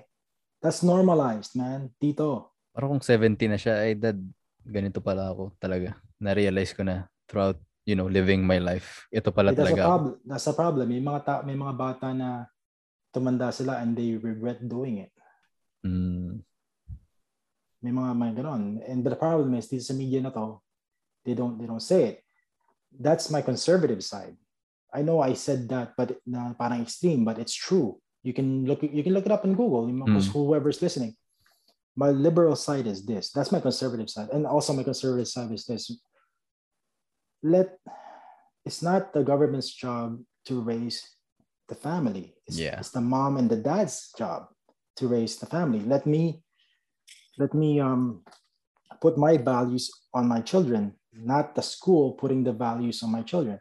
That's normalized, man. Dito. Parang kung 70 na siya, ay dad, ganito pala ako talaga. Na-realize ko na throughout, you know, living my life. Ito pala that's a talaga. ako. problem. That's a problem. May mga ta- may mga bata na tumanda sila and they regret doing it. Mm, May mga may ganon. And the problem is dito sa media na to, they don't they don't say it. That's my conservative side. I know I said that but na parang extreme but it's true. You can look you can look it up in Google, Mm. whoever's listening. My liberal side is this. That's my conservative side. And also my conservative side is this. Let it's not the government's job to raise the family. It's, Yeah. it's the mom and the dad's job to raise the family. Let me let me um put my values on my children, not the school putting the values on my children.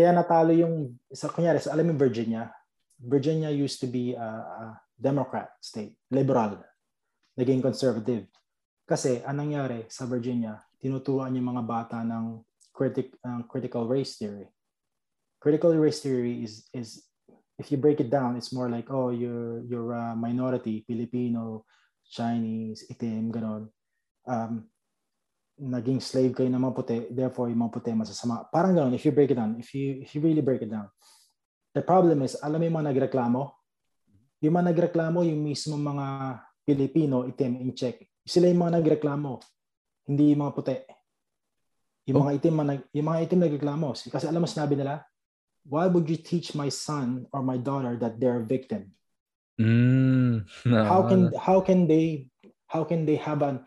Kaya natalo yung sa kunyari sa alam mo Virginia, Virginia used to be a, a Democrat state, liberal, naging conservative. Kasi anong nangyari sa Virginia, tinuturuan yung mga bata ng critic, uh, critical race theory. Critical race theory is is if you break it down, it's more like oh you're you're a minority, Filipino, Chinese, itim, ganon. Um, naging slave kayo ng mga puti, therefore yung mga puti masasama. Parang ganon, if you break it down, if you, if you really break it down. The problem is, alam mo yung mga nagreklamo? Yung mga nagreklamo, yung mismo mga Pilipino, itim, in check. Sila yung mga nagreklamo. Hindi yung mga puti. Yung Oh. mga itim, yung mga itim nagreklamo. Kasi alam mo sinabi nila, why would you teach my son or my daughter that they're a victim? mm, how (laughs) can how can they how can they have an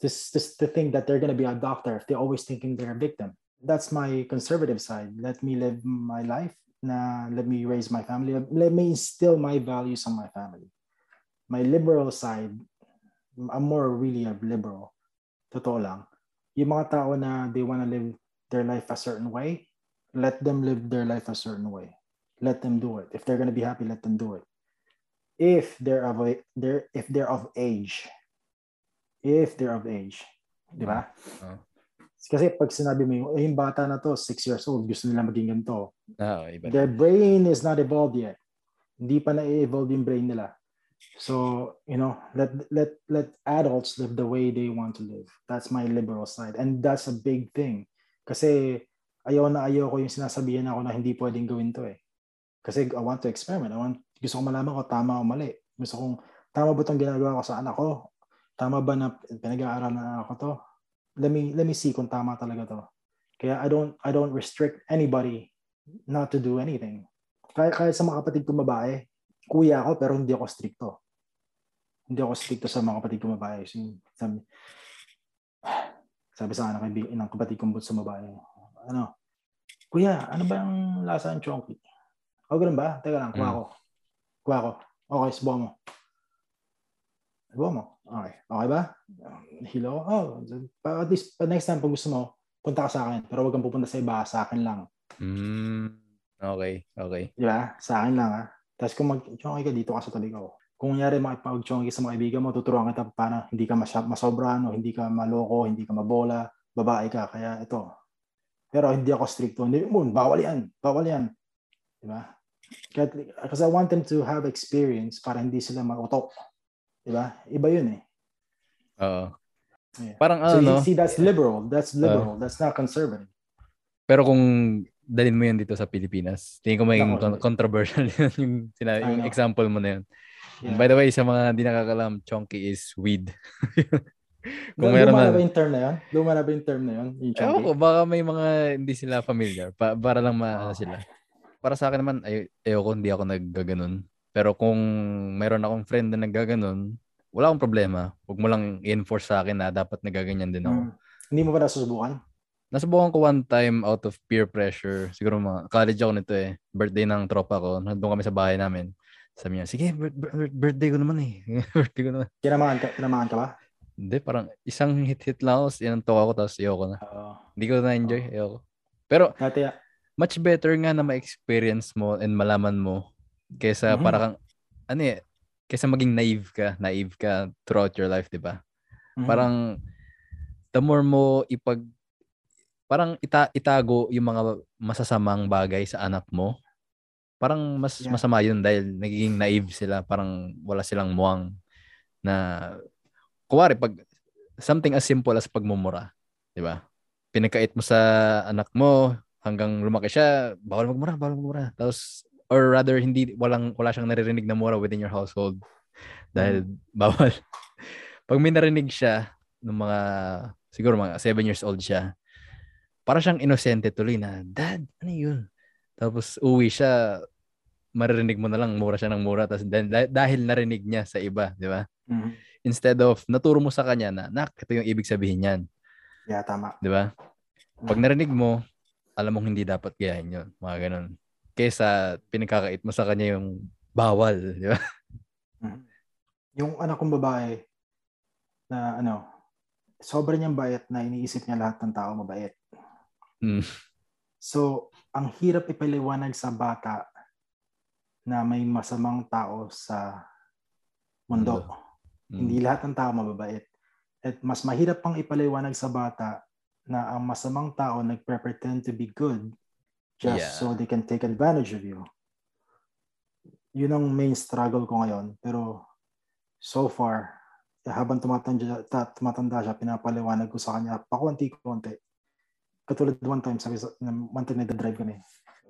this this the thing that they're going to be a doctor if they're always thinking they're a victim. That's my conservative side. Let me live my life. Na let me raise my family. Let me instill my values on my family. My liberal side I'm more really a liberal. Totoo lang. Yung mga tao na they want to live their life a certain way let them live their life a certain way. Let them do it. If they're going to be happy let them do it. If they're of a, they're if they're of age if they're of age di ba? Oo. kasi pag sinabi mo yung, "Eh, yung bata na to 6 years old gusto nila maging ganito. Ah, iba. their brain is not evolved yet. Hindi pa na-evolve yung brain nila. So you know let let let adults live the way they want to live. That's my liberal side. And that's a big thing. Kasi ayaw na ayaw ko yung sinasabihan ako na hindi pwedeng gawin to eh. Kasi I want to experiment. I want gusto ko malaman ko tama o mali. Gusto kong tama ba itong ginagawa ko sa anak ko tama ba na pinag-aaral na ako to? Let me let me see kung tama talaga to. Kaya I don't I don't restrict anybody not to do anything. Kahit, kahit sa mga kapatid ko babae kuya ako pero hindi ako stricto. Hindi ako stricto sa mga kapatid ko babae. So, sabi sabi sa anak ng kapatid kong sa babae ano? Kuya ano ba ang lasa ng chonky? O ganun ba? Teka lang kuha Mm. ko. Kuha ko. Okay subukan mo subukan mo okay okay ba hilo ko oh at least next time pag gusto mo punta ka sa akin pero wag kang pupunta sa iba sa akin lang Mm, Okay, okay. Di ba? Sa akin lang ah. Tapos kung mag-chongi ka dito ka sa tabi ko. Kung nyari makipag-chongi sa mga kaibigan mo, tuturuan kita paano hindi ka masya, masobra, no? hindi ka maloko, hindi ka mabola, babae ka. Kaya ito. Pero hindi ako stricto. Hindi mo, bawal yan. Bawal yan. Di ba? Because I want them to have experience para hindi sila mautok. Di ba? Iba yun eh. Oo. Yeah. Parang So ano, you see, that's liberal. That's liberal. that's not conservative. pero kung dalhin mo yan dito sa Pilipinas, tingin ko maging Nako. con- controversial (laughs) yun yung, sina- yung example mo na yun. Yeah. By the way, sa mga hindi nakakalam, chonky is weed. (laughs) kung Luma meron na na, ba yung term na yun? Luma na ba yung term na yun? Yung Ewan ko, baka may mga hindi sila familiar. Pa- para lang ma Oo. sila. Para sa akin naman, ay, ayoko, hindi ako naggaganon. Pero kung mayroon akong friend na naggaganon, wala akong problema. Huwag mo lang i-enforce sa akin na dapat nagaganyan din ako. Mm. Hindi mo ba nasusubukan? Nasubukan ko one time out of peer pressure. Siguro mga college ako nito eh. Birthday ng tropa ko. Nandun kami sa bahay namin. Sabi niya, sige, bir- bir- birthday ko naman eh. (laughs) birthday ko naman. Kinamahan ka, kinamahan ka ba? Hindi, parang isang hit-hit lang ako. Inantok ako, tapos ayoko na. Oo. Hindi ko na-enjoy. Ayoko. Pero dati, ah, much better nga na ma-experience mo and malaman mo kaysa Mhm. para kang, ano eh, kaysa maging naive ka, naive ka throughout your life, di ba? mhm. Parang, the more mo ipag, parang ita, itago yung mga masasamang bagay sa anak mo, parang mas Yeah. masama yun dahil nagiging naive sila, parang wala silang muwang na, kuwari, pag, something as simple as pagmumura, di ba? Pinakait mo sa anak mo, hanggang lumaki siya, bawal magmura, bawal magmura. Tapos, or rather, hindi, walang, wala siyang naririnig na mura within your household. Dahil (laughs) bawal. Pag may narinig siya, ng mga, siguro mga 7 years old siya, para siyang inosente tuloy na, Dad, ano yun? Tapos uwi siya, maririnig mo na lang, mura siya ng mura. Tapos dahil, dahil narinig niya sa iba, di ba? Mhm. Instead of, naturo mo sa kanya na, nak, ito yung ibig sabihin niyan. Yeah, tama. Di ba? Pag narinig mo, alam mong hindi dapat gayahin yun. Mga ganun. Kesa pinagkakait mo sa kanya yung bawal. Di ba? Mhm. Yung anak kong babae na ano, sobrang niyang bait na iniisip niya lahat ng tao mabait. Mm. So, ang hirap ipaliwanag sa bata na may masamang tao sa mundo. Mm. Hindi lahat ng tao mababait. At mas mahirap pang ipaliwanag sa bata na ang masamang tao nagpre-pretend to be good just Yeah. so they can take advantage of you. Yun ang main struggle ko ngayon. Pero so far, habang tumatanda, ta- tumatanda siya, pinapaliwanag ko sa kanya, pakunti-kunti. Katulad one time, sabi sa, one time nagda-drive kami.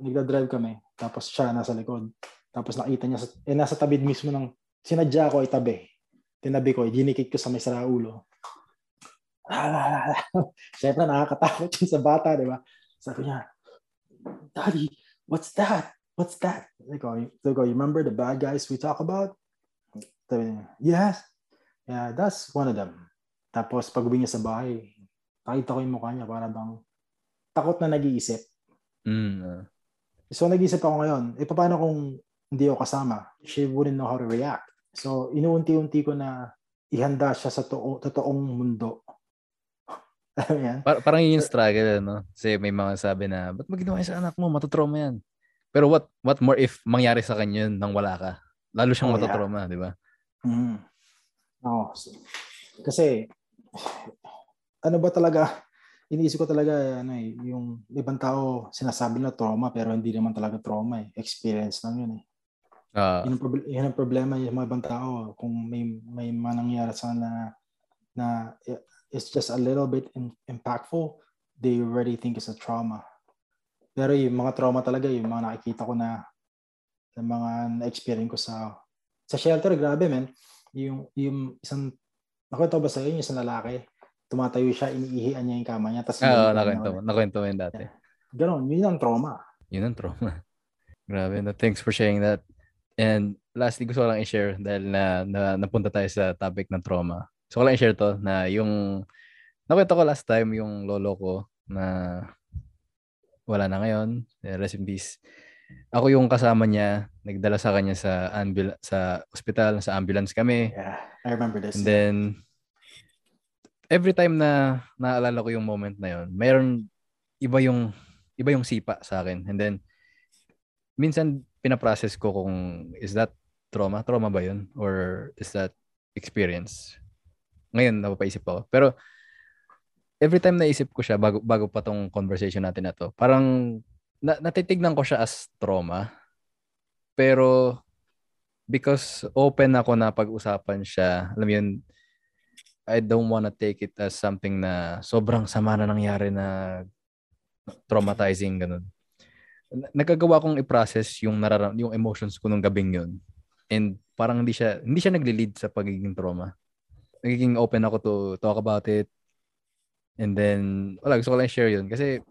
Nagda-drive kami, tapos siya nasa likod. Tapos nakita niya, sa, eh nasa tabi mismo ng, sinadya ko itabi. Tinabi ko, ginikit ko sa may saraulo. (laughs) Siyempre, nakakatakot yun sa bata, di ba? Sabi niya, Daddy, what's that? What's that? Sabi ko, sabi ko, you remember the bad guys we talk about? Sabi niya, yes. Yeah, that's one of them. Tapos, pag uwi niya sa bahay, nakita ko yung mukha niya para bang takot na nag-iisip. Mm. ah. So, nag-iisip ako ngayon, eh, paano kung hindi ako kasama? She wouldn't know how to react. So, inuunti-unti ko na ihanda siya sa to- totoong mundo. Par- parang yun yung struggle, no? Kasi may mga sabi na, ba't mo ginawa sa anak mo? Matutrauma yan. Pero what what more if mangyari sa kanya yun nang wala ka? Lalo siyang Oh, yeah. matutrauma, di ba? Mm. Oo. So- kasi, ano ba talaga, iniisip ko talaga, ano eh, yung ibang tao sinasabi na trauma, pero hindi naman talaga trauma eh. Experience lang yun eh. Ah, yun, ang proble- yun ang problema yung mga ibang tao kung may may manangyari sa na na it's just a little bit in- impactful they already think it's a trauma pero yung mga trauma talaga yung mga nakikita ko na yung mga na-experience ko sa sa shelter grabe man yung yung isang nakita ko ba sa inyo yung isang lalaki tumatayo siya iniihian niya yung kama niya tapos ah, nakwento mo. Nakwento mo yun dati. Ganon, yun ang trauma. Yun ang trauma. (laughs) Grabe. No, thanks for sharing that. And lastly, gusto ko lang i-share dahil na, na napunta tayo sa topic ng trauma. So ko lang i-share to na yung nakwento ko last time yung lolo ko na wala na ngayon. Rest in peace. Ako yung kasama niya, nagdala sa kanya sa ambul- sa ospital, sa ambulance kami. Yeah, I remember this. And then, every time na naalala ko yung moment na yon, mayroon iba yung iba yung sipa sa akin. And then, minsan pinaprocess ko kung is that trauma? Trauma ba yun? Or is that experience? Ngayon, napapaisip ako. Pero, every time naisip ko siya, bago, bago pa tong conversation natin na to, parang na, natitignan ko siya as trauma. Pero, because open ako na pag-usapan siya, alam yun, I don't wanna take it as something na sobrang sama na nangyari na traumatizing, ganun nagagawa kong i-process yung nararam yung emotions ko nung gabing yun. And parang hindi siya hindi siya nagli-lead sa pagiging trauma. Nagiging open ako to talk about it. And then wala gusto ko lang share yun kasi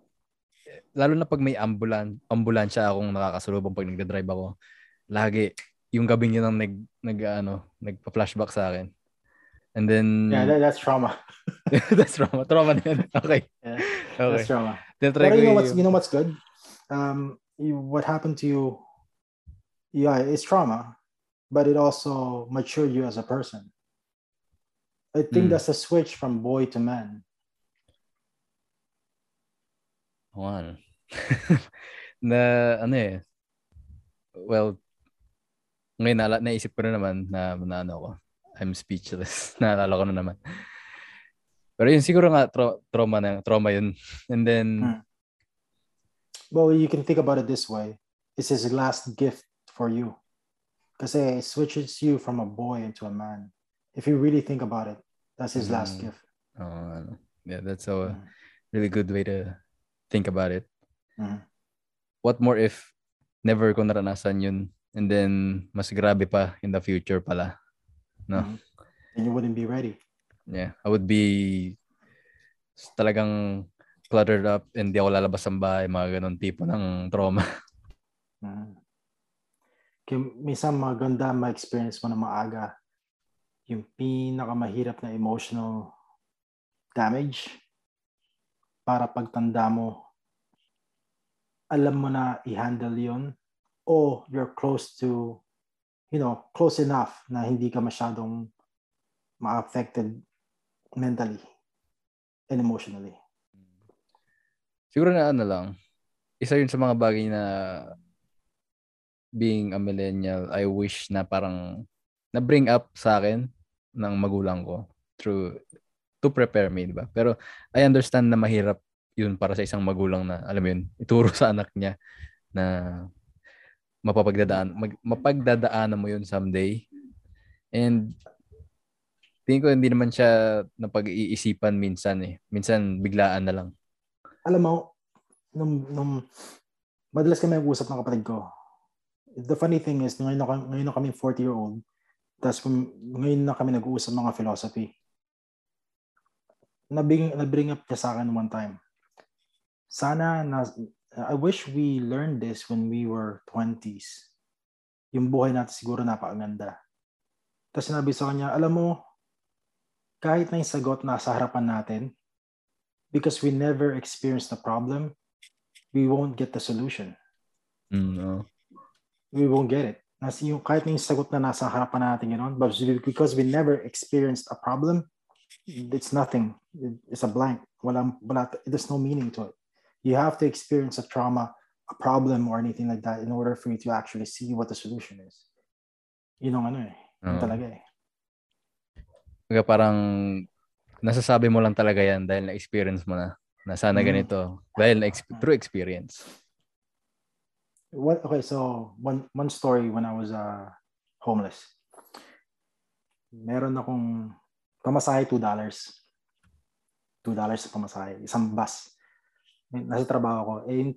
lalo na pag may ambulan ambulansya akong nakakasalubong pag nagda-drive ako. Lagi yung gabing yun ang nag nag ano, nagpa-flashback sa akin. And then Yeah, that, that's trauma. (laughs) that's trauma. Trauma na yun. (laughs) Okay. Yeah, okay. That's trauma. Then But you know what's you know what's good? um, you, what happened to you, yeah, it's trauma, but it also matured you as a person. I think mm. that's a switch from boy to man. One. (laughs) na ano eh. Well, ngayon na, naisip ko na naman na, na ano ko. I'm speechless. (laughs) Naalala ko na naman. Pero yun siguro nga tra- trauma na trauma yun. And then hmm. well, you can think about it this way. It's his last gift for you. Because it switches you from a boy into a man. If you really think about it, that's his mm. last gift. Oh, yeah, that's a mm. really good way to think about it. Mm. What more if never ko naranasan yun and then mas grabe pa in the future pala. No? Mm. And you wouldn't be ready. Yeah, I would be talagang cluttered up, hindi ako lalabas ng bahay, mga ganun tipo ng trauma. (laughs) Hmm. Kaya minsan maganda ma-experience mo na maaga yung pinakamahirap na emotional damage para pagtanda mo, alam mo na i-handle yon o you're close to, you know, close enough na hindi ka masyadong ma-affected mentally and emotionally. Siguro na ano lang, isa yun sa mga bagay na being a millennial, I wish na parang na bring up sa akin ng magulang ko through to prepare me, di ba? Pero I understand na mahirap yun para sa isang magulang na, alam mo yun, ituro sa anak niya na mapapagdadaan, mag, mapagdadaanan mo yun someday. And tingin ko hindi naman siya napag-iisipan minsan eh. Minsan biglaan na lang alam mo, nung, nung madalas kami nag-usap ng kapatid ko, the funny thing is, ngayon na, ngayon na kami 40-year-old, tapos ngayon na kami nag-uusap mga philosophy. Nabing, nabring up niya sa akin one time. Sana, na, I wish we learned this when we were 20s. Yung buhay natin siguro napakaganda. Tapos sinabi sa kanya, alam mo, kahit na yung sagot nasa harapan natin, because we never experienced the problem, we won't get the solution. Mm, no. We won't get it. Nas yung kahit yung sagot na nasa harapan natin yun, but because we never experienced a problem, it's nothing. It's a blank. Wala, wala, there's no meaning to it. You have to experience a trauma, a problem, or anything like that in order for you to actually see what the solution is. Yun ang ano eh. Yun talaga eh. Kaya parang nasasabi mo lang talaga yan dahil na-experience mo na na sana mm. ganito dahil na through experience. What okay, so one one story when I was uh homeless. Meron akong pamasahe $2. $2 sa pamasahe, isang bus. Nasa trabaho ko, eh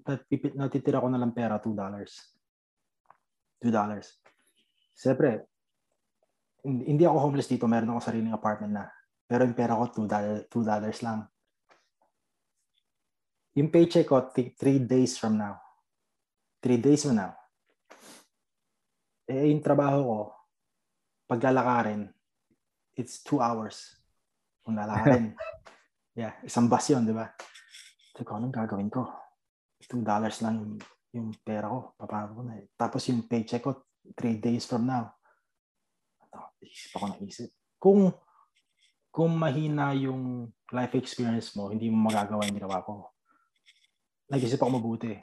natitira ko na lang pera $2. $2. Siyempre, hindi ako homeless dito, meron ako sariling apartment na. Pero yung pera ko, $2, $2 lang. Yung paycheck ko, 3 days from now. 3 days from now. Eh, yung trabaho ko, paglalakarin, it's 2 hours. Kung lalakarin. (laughs) yeah, isang bus yun, di ba? So, ko, anong gagawin ko? $2 lang yung, yung pera ko. Papago ko na eh. Tapos yung paycheck ko, 3 days from now. Ano, isip ako na isip. Kung kung mahina yung life experience mo, hindi mo magagawa yung ginawa ko. Nag-isip ako mabuti.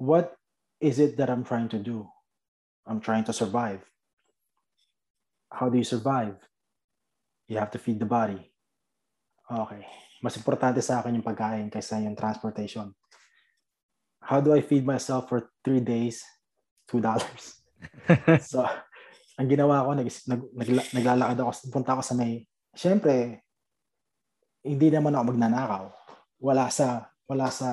What is it that I'm trying to do? I'm trying to survive. How do you survive? You have to feed the body. Okay. Mas importante sa akin yung pagkain kaysa yung transportation. How do I feed myself for three days? Two dollars. (laughs) so, ang ginawa ko, nag, nag, nag, naglalakad ako, punta ako sa may, syempre, hindi naman ako magnanakaw. Wala sa, wala sa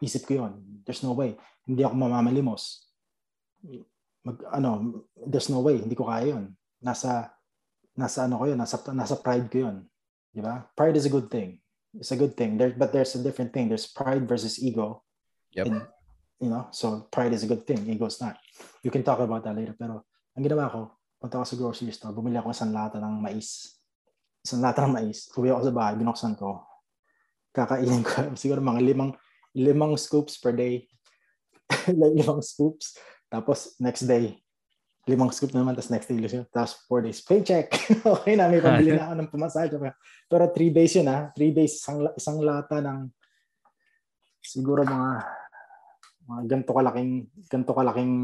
isip ko yon. There's no way. Hindi ako mamamalimos. Mag, ano, there's no way. Hindi ko kaya yon. Nasa, nasa ano ko yun, nasa, nasa pride ko yun. Di ba? Pride is a good thing. It's a good thing. There, but there's a different thing. There's pride versus ego. Yep. And, you know, so pride is a good thing. Ego is not. You can talk about that later. Pero ang ginawa ko, punta ako sa grocery store, bumili ako isang lata ng mais. Isang lata ng mais. Uwi ako sa bahay, binuksan ko. Kakainin ko (laughs) siguro mga limang limang scoops per day. (laughs) limang scoops. Tapos next day, limang scoop naman, tapos next day, yun. tapos four days, paycheck. (laughs) okay na, may (laughs) pambili na ako ng pumasahe. Pero three days yun ha. Three days, isang, isang lata ng siguro mga mga ganto kalaking ganto kalaking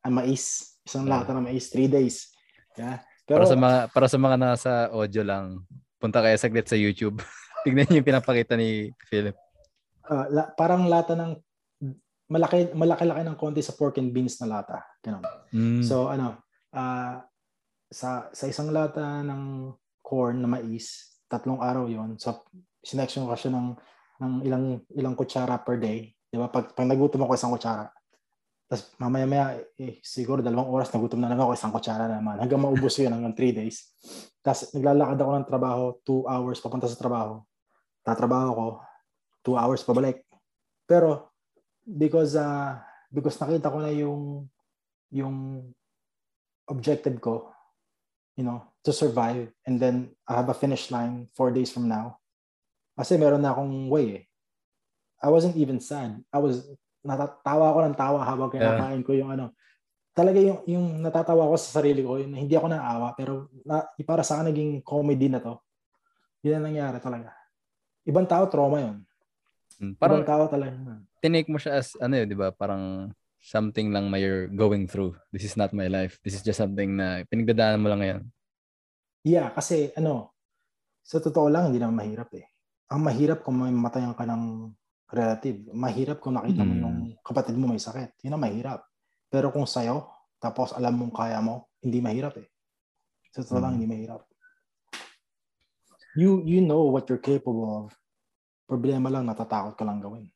uh, mais Isang lata ng mais, three days. Yeah. Pero, para sa mga para sa mga nasa audio lang, punta kayo saglit sa YouTube. Tignan niyo yung pinapakita ni Philip. Uh, la, parang lata ng malaki malaki-laki ng konti sa pork and beans na lata. Ganun. Mm. So ano, uh, sa sa isang lata ng corn na mais, tatlong araw 'yon. So sinection ko siya ng ng ilang ilang kutsara per day. 'Di ba? Pag, pag nagutom ako isang kutsara, tapos mamaya-maya, eh, siguro dalawang oras nagutom na naman ako, isang kutsara na naman. Hanggang maubos yun, hanggang three days. Tapos naglalakad ako ng trabaho, two hours papunta sa trabaho. Tatrabaho ko, two hours pabalik. Pero, because, uh, because nakita ko na yung, yung objective ko, you know, to survive, and then I have a finish line four days from now. Kasi meron na akong way eh. I wasn't even sad. I was natatawa ako ng tawa habang kinakain yeah. ko yung ano. Talaga yung, yung natatawa ko sa sarili ko, yung, hindi ako naawa, pero na, para sa akin naging comedy na to. Yun ang nangyari talaga. Ibang tao, trauma yun. Hmm, parang tao talaga. Tinake mo siya as, ano yun, di ba? Parang something lang may you're going through. This is not my life. This is just something na pinagdadaanan mo lang ngayon. Yeah, kasi ano, sa totoo lang, hindi naman mahirap eh. Ang mahirap kung may matayan ka ng relative. Mahirap kung nakita mo yung hmm. kapatid mo may sakit. Yun ang mahirap. Pero kung sa'yo, tapos alam mong kaya mo, hindi mahirap eh. Sa totoo lang, hmm. hindi mahirap. You, you know what you're capable of. Problema lang, natatakot ka lang gawin.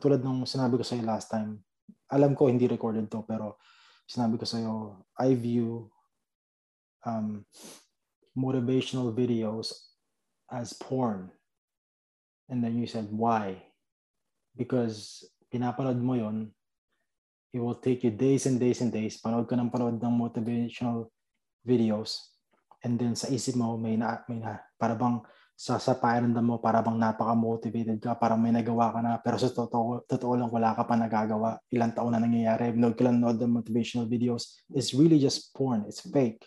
Tulad nung sinabi ko sa'yo last time, alam ko hindi recorded to, pero sinabi ko sa'yo, I view um, motivational videos as porn. And then you said, why? because pinapanood mo yon it will take you days and days and days. Panood ka ng panood ng motivational videos. And then sa isip mo, may na, may na, para bang sa, sa pakiramdam mo, para bang napaka-motivated ka, para may nagawa ka na, pero sa totoo, totoo lang, wala ka pa nagagawa. Ilang taon na nangyayari. Nod ka lang nod ng motivational videos. It's really just porn. It's fake.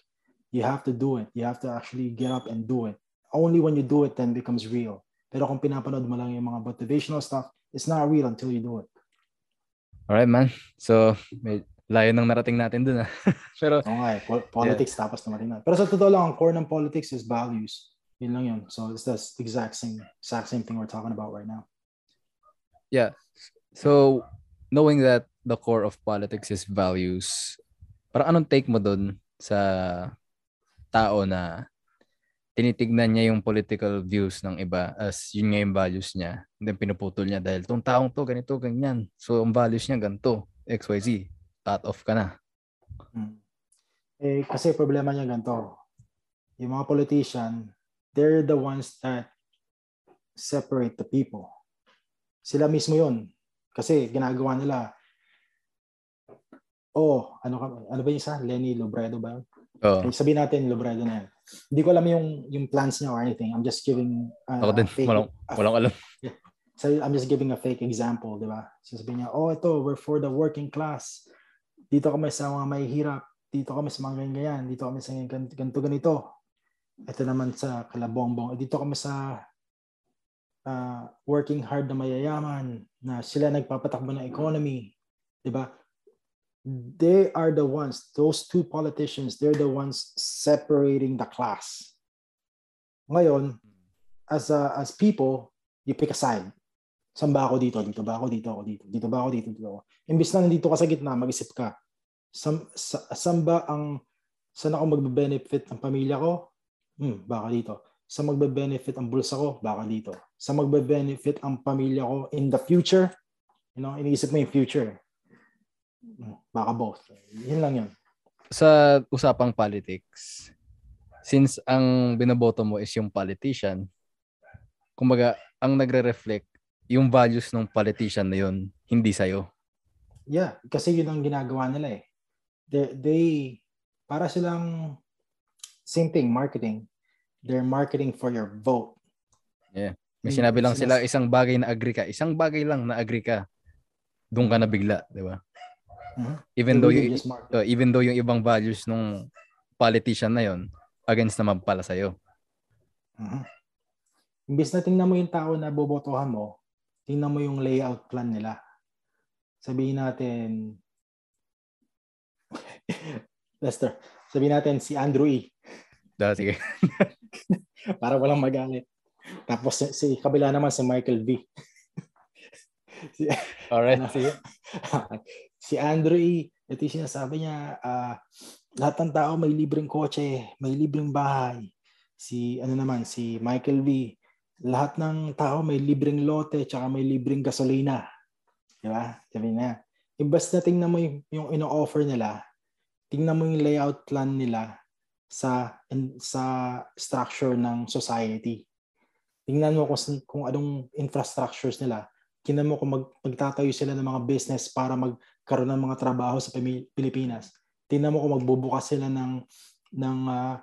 You have to do it. You have to actually get up and do it. Only when you do it, then becomes real. Pero kung pinapanood mo lang yung mga motivational stuff, it's not real until you do it. Alright, man. So, may layo nang narating natin dun. Ah. (laughs) Pero, nga eh. Politics yeah. tapos narating natin. Pero sa totoo lang, ang core ng politics is values. Yun lang yun. So, it's the exact same, exact same thing we're talking about right now. Yeah. So, knowing that the core of politics is values, para anong take mo dun sa tao na tinitignan niya yung political views ng iba as yun nga yung values niya. And then pinuputol niya dahil tong taong to, ganito, ganyan. So, ang values niya ganito, XYZ. Cut off ka na. Hmm. Eh, kasi problema niya ganito. Yung mga politician, they're the ones that separate the people. Sila mismo yun. Kasi ginagawa nila, oh, ano, ano ba yung isa? Lenny Lobredo ba yun? Oh. Okay, sabihin natin Lobredo na yan hindi ko alam yung yung plans niya or anything. I'm just giving uh, Ako din, fake, walang, walang alam. (laughs) Yeah. So I'm just giving a fake example, di ba? Sasabihin niya, oh, ito, we're for the working class. Dito kami sa mga mahihirap. Dito kami sa mga ganyan, Dito kami sa ganito, ganito. Ito naman sa kalabongbong. Dito kami sa uh, working hard na mayayaman na sila nagpapatakbo ng economy. Di ba? they are the ones, those two politicians, they're the ones separating the class. Ngayon, as a, as people, you pick a side. Saan ba ako dito? Dito ba ako? Dito ako dito. Dito ba ako? Dito, dito ako. Imbis na nandito ka sa gitna, mag-isip ka. Sam, sa, saan ba ang saan ako magbe-benefit ng pamilya ko? Hmm, baka dito. Sa magbe-benefit ang bulsa ko? Baka dito. Sa magbe-benefit ang pamilya ko in the future? You know, iniisip mo yung future. Hmm, baka both. Yun lang yun. Sa usapang politics, since ang binoboto mo is yung politician, kumbaga, ang nagre-reflect yung values ng politician na yun, hindi sa'yo. Yeah, kasi yun ang ginagawa nila eh. They, they para silang same thing, marketing. They're marketing for your vote. Yeah. May sinabi lang sila isang bagay na agree ka. Isang bagay lang na agree ka. Doon ka na bigla, di ba? Mhm. Even though yung, uh, even though yung ibang values nung politician na yon against naman pala sa'yo. Mhm. Imbis na tingnan mo yung tao na bobotohan mo, tingnan mo yung layout plan nila. Sabihin natin, (laughs) Lester, sabihin natin si Andrew E. Da, sige. (laughs) Para walang magalit. Tapos si, kabila naman si Michael V. (laughs) si, Alright, Ano? (laughs) sige. si Andrew E. Ito yung sinasabi niya, ah, lahat ng tao may libreng kotse, may libreng bahay. Si ano naman, si Michael V. Lahat ng tao may libreng lote tsaka may libreng gasolina. Di ba? Sabi na. Imbas na tingnan mo yung, yung ino-offer nila, tingnan mo yung layout plan nila sa sa structure ng society. Tingnan mo kung, kung anong infrastructures nila. Tingnan mo kung mag, magtatayo sila ng mga business para magkaroon ng mga trabaho sa Pilipinas. Tingnan mo kung magbubukas sila ng ng ah,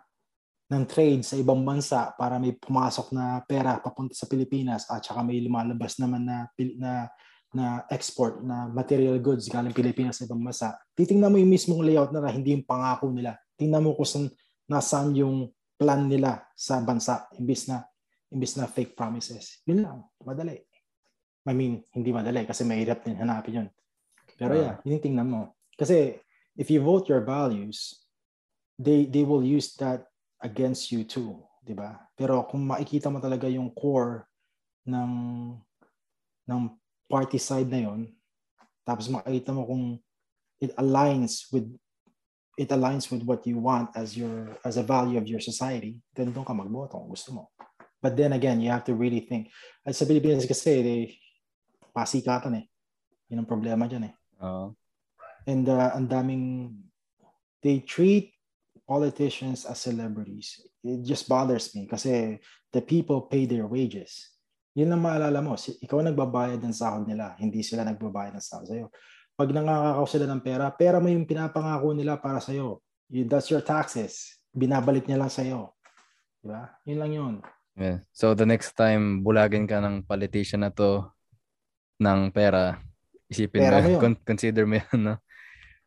ng trade sa ibang bansa para may pumasok na pera papunta sa Pilipinas at saka may lumalabas naman na na na export na material goods galing Pilipinas sa ibang bansa. Titingnan mo yung mismong layout na hindi yung pangako nila. Tingnan mo kung saan, nasaan yung plan nila sa bansa imbis na imbis na fake promises. Yun lang, madali. I mean, hindi madali kasi mahirap din hanapin yun. Pero yeah, yun yung tingnan mo. Kasi if you vote your values, they they will use that against you too, 'di ba? Pero kung makikita mo talaga yung core ng ng party side na yon, tapos makikita mo kung it aligns with it aligns with what you want as your as a value of your society, then doon ka magboto kung gusto mo. But then again, you have to really think. At sa Pilipinas kasi, they, pasikatan eh. Yun ang problema dyan eh. Oo. And uh, ang daming, they treat politicians as celebrities. It just bothers me kasi the people pay their wages. Yun ang maalala mo. Si, ikaw ang nagbabayad ng sahod nila. Hindi sila nagbabayad ng sahod sa'yo. Pag nangangakaw sila ng pera, pera mo yung pinapangako nila para sa'yo. You, that's your taxes. Binabalik niya lang sa'yo. Diba? Yun lang yun. Yeah. So the next time bulagin ka ng politician na to ng pera, isipin Pera mo, yun. con- consider mo yun, no?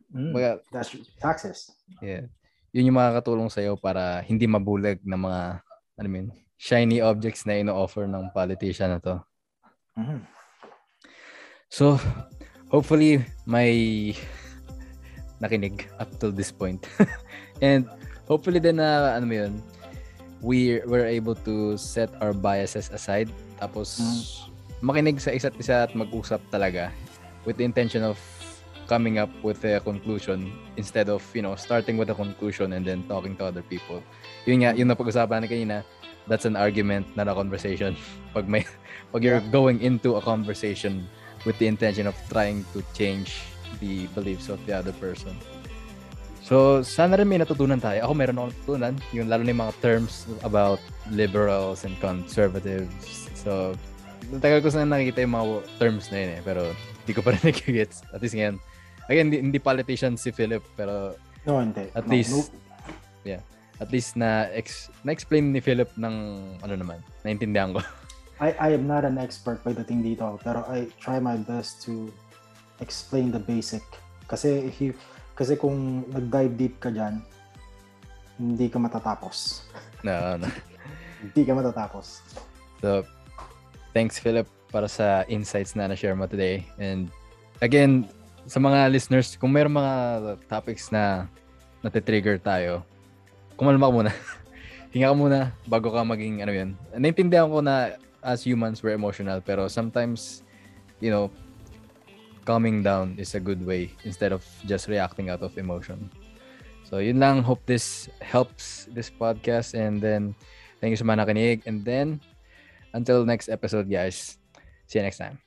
Mm, Baga, that's taxes. yeah. Yun yung makakatulong sa'yo para hindi mabulag ng mga, ano mean, shiny objects na ino-offer ng politician na to. Mhm. So, hopefully may nakinig up till this point. (laughs) And hopefully din na ano mo yun, we were able to set our biases aside tapos makinig sa isa't isa at mag-usap talaga with the intention of coming up with a conclusion instead of, you know, starting with a conclusion and then talking to other people. Yun nga, yun na pag-usapan natin kanina, that's an argument, not a conversation. (laughs) Pag may, (laughs) pag you're Yeah. going into a conversation with the intention of trying to change the beliefs of the other person. So, sana rin may natutunan tayo. Ako meron akong natutunan, yung lalo na yung mga terms about liberals and conservatives. So, tagal ko sana nakikita yung mga terms na yun eh, pero hindi ko pa rin (laughs) nagigets. At least ngayon, again, hindi, hindi politician si Philip, pero No, hindi. At No, least, no. At least na ex, na-explain ni Philip ng ano naman, naintindihan ko. (laughs) I, I am not an expert pagdating dito, pero I try my best to explain the basic. Kasi if you, kasi kung nag-dive deep ka dyan, hindi ka matatapos. (laughs) na, na. Hindi ka matatapos. So, thanks Philip para sa insights na na-share mo today. And again, sa mga listeners, kung mayroong mga topics na natitrigger tayo, kumalma ka muna. (laughs) Hinga ka muna bago ka maging ano yan. Naintindihan ko na as humans we're emotional pero sometimes you know calming down is a good way instead of just reacting out of emotion. So yun lang. Hope this helps this podcast and then thank you sa mga nakinig and then until next episode guys. See you next time.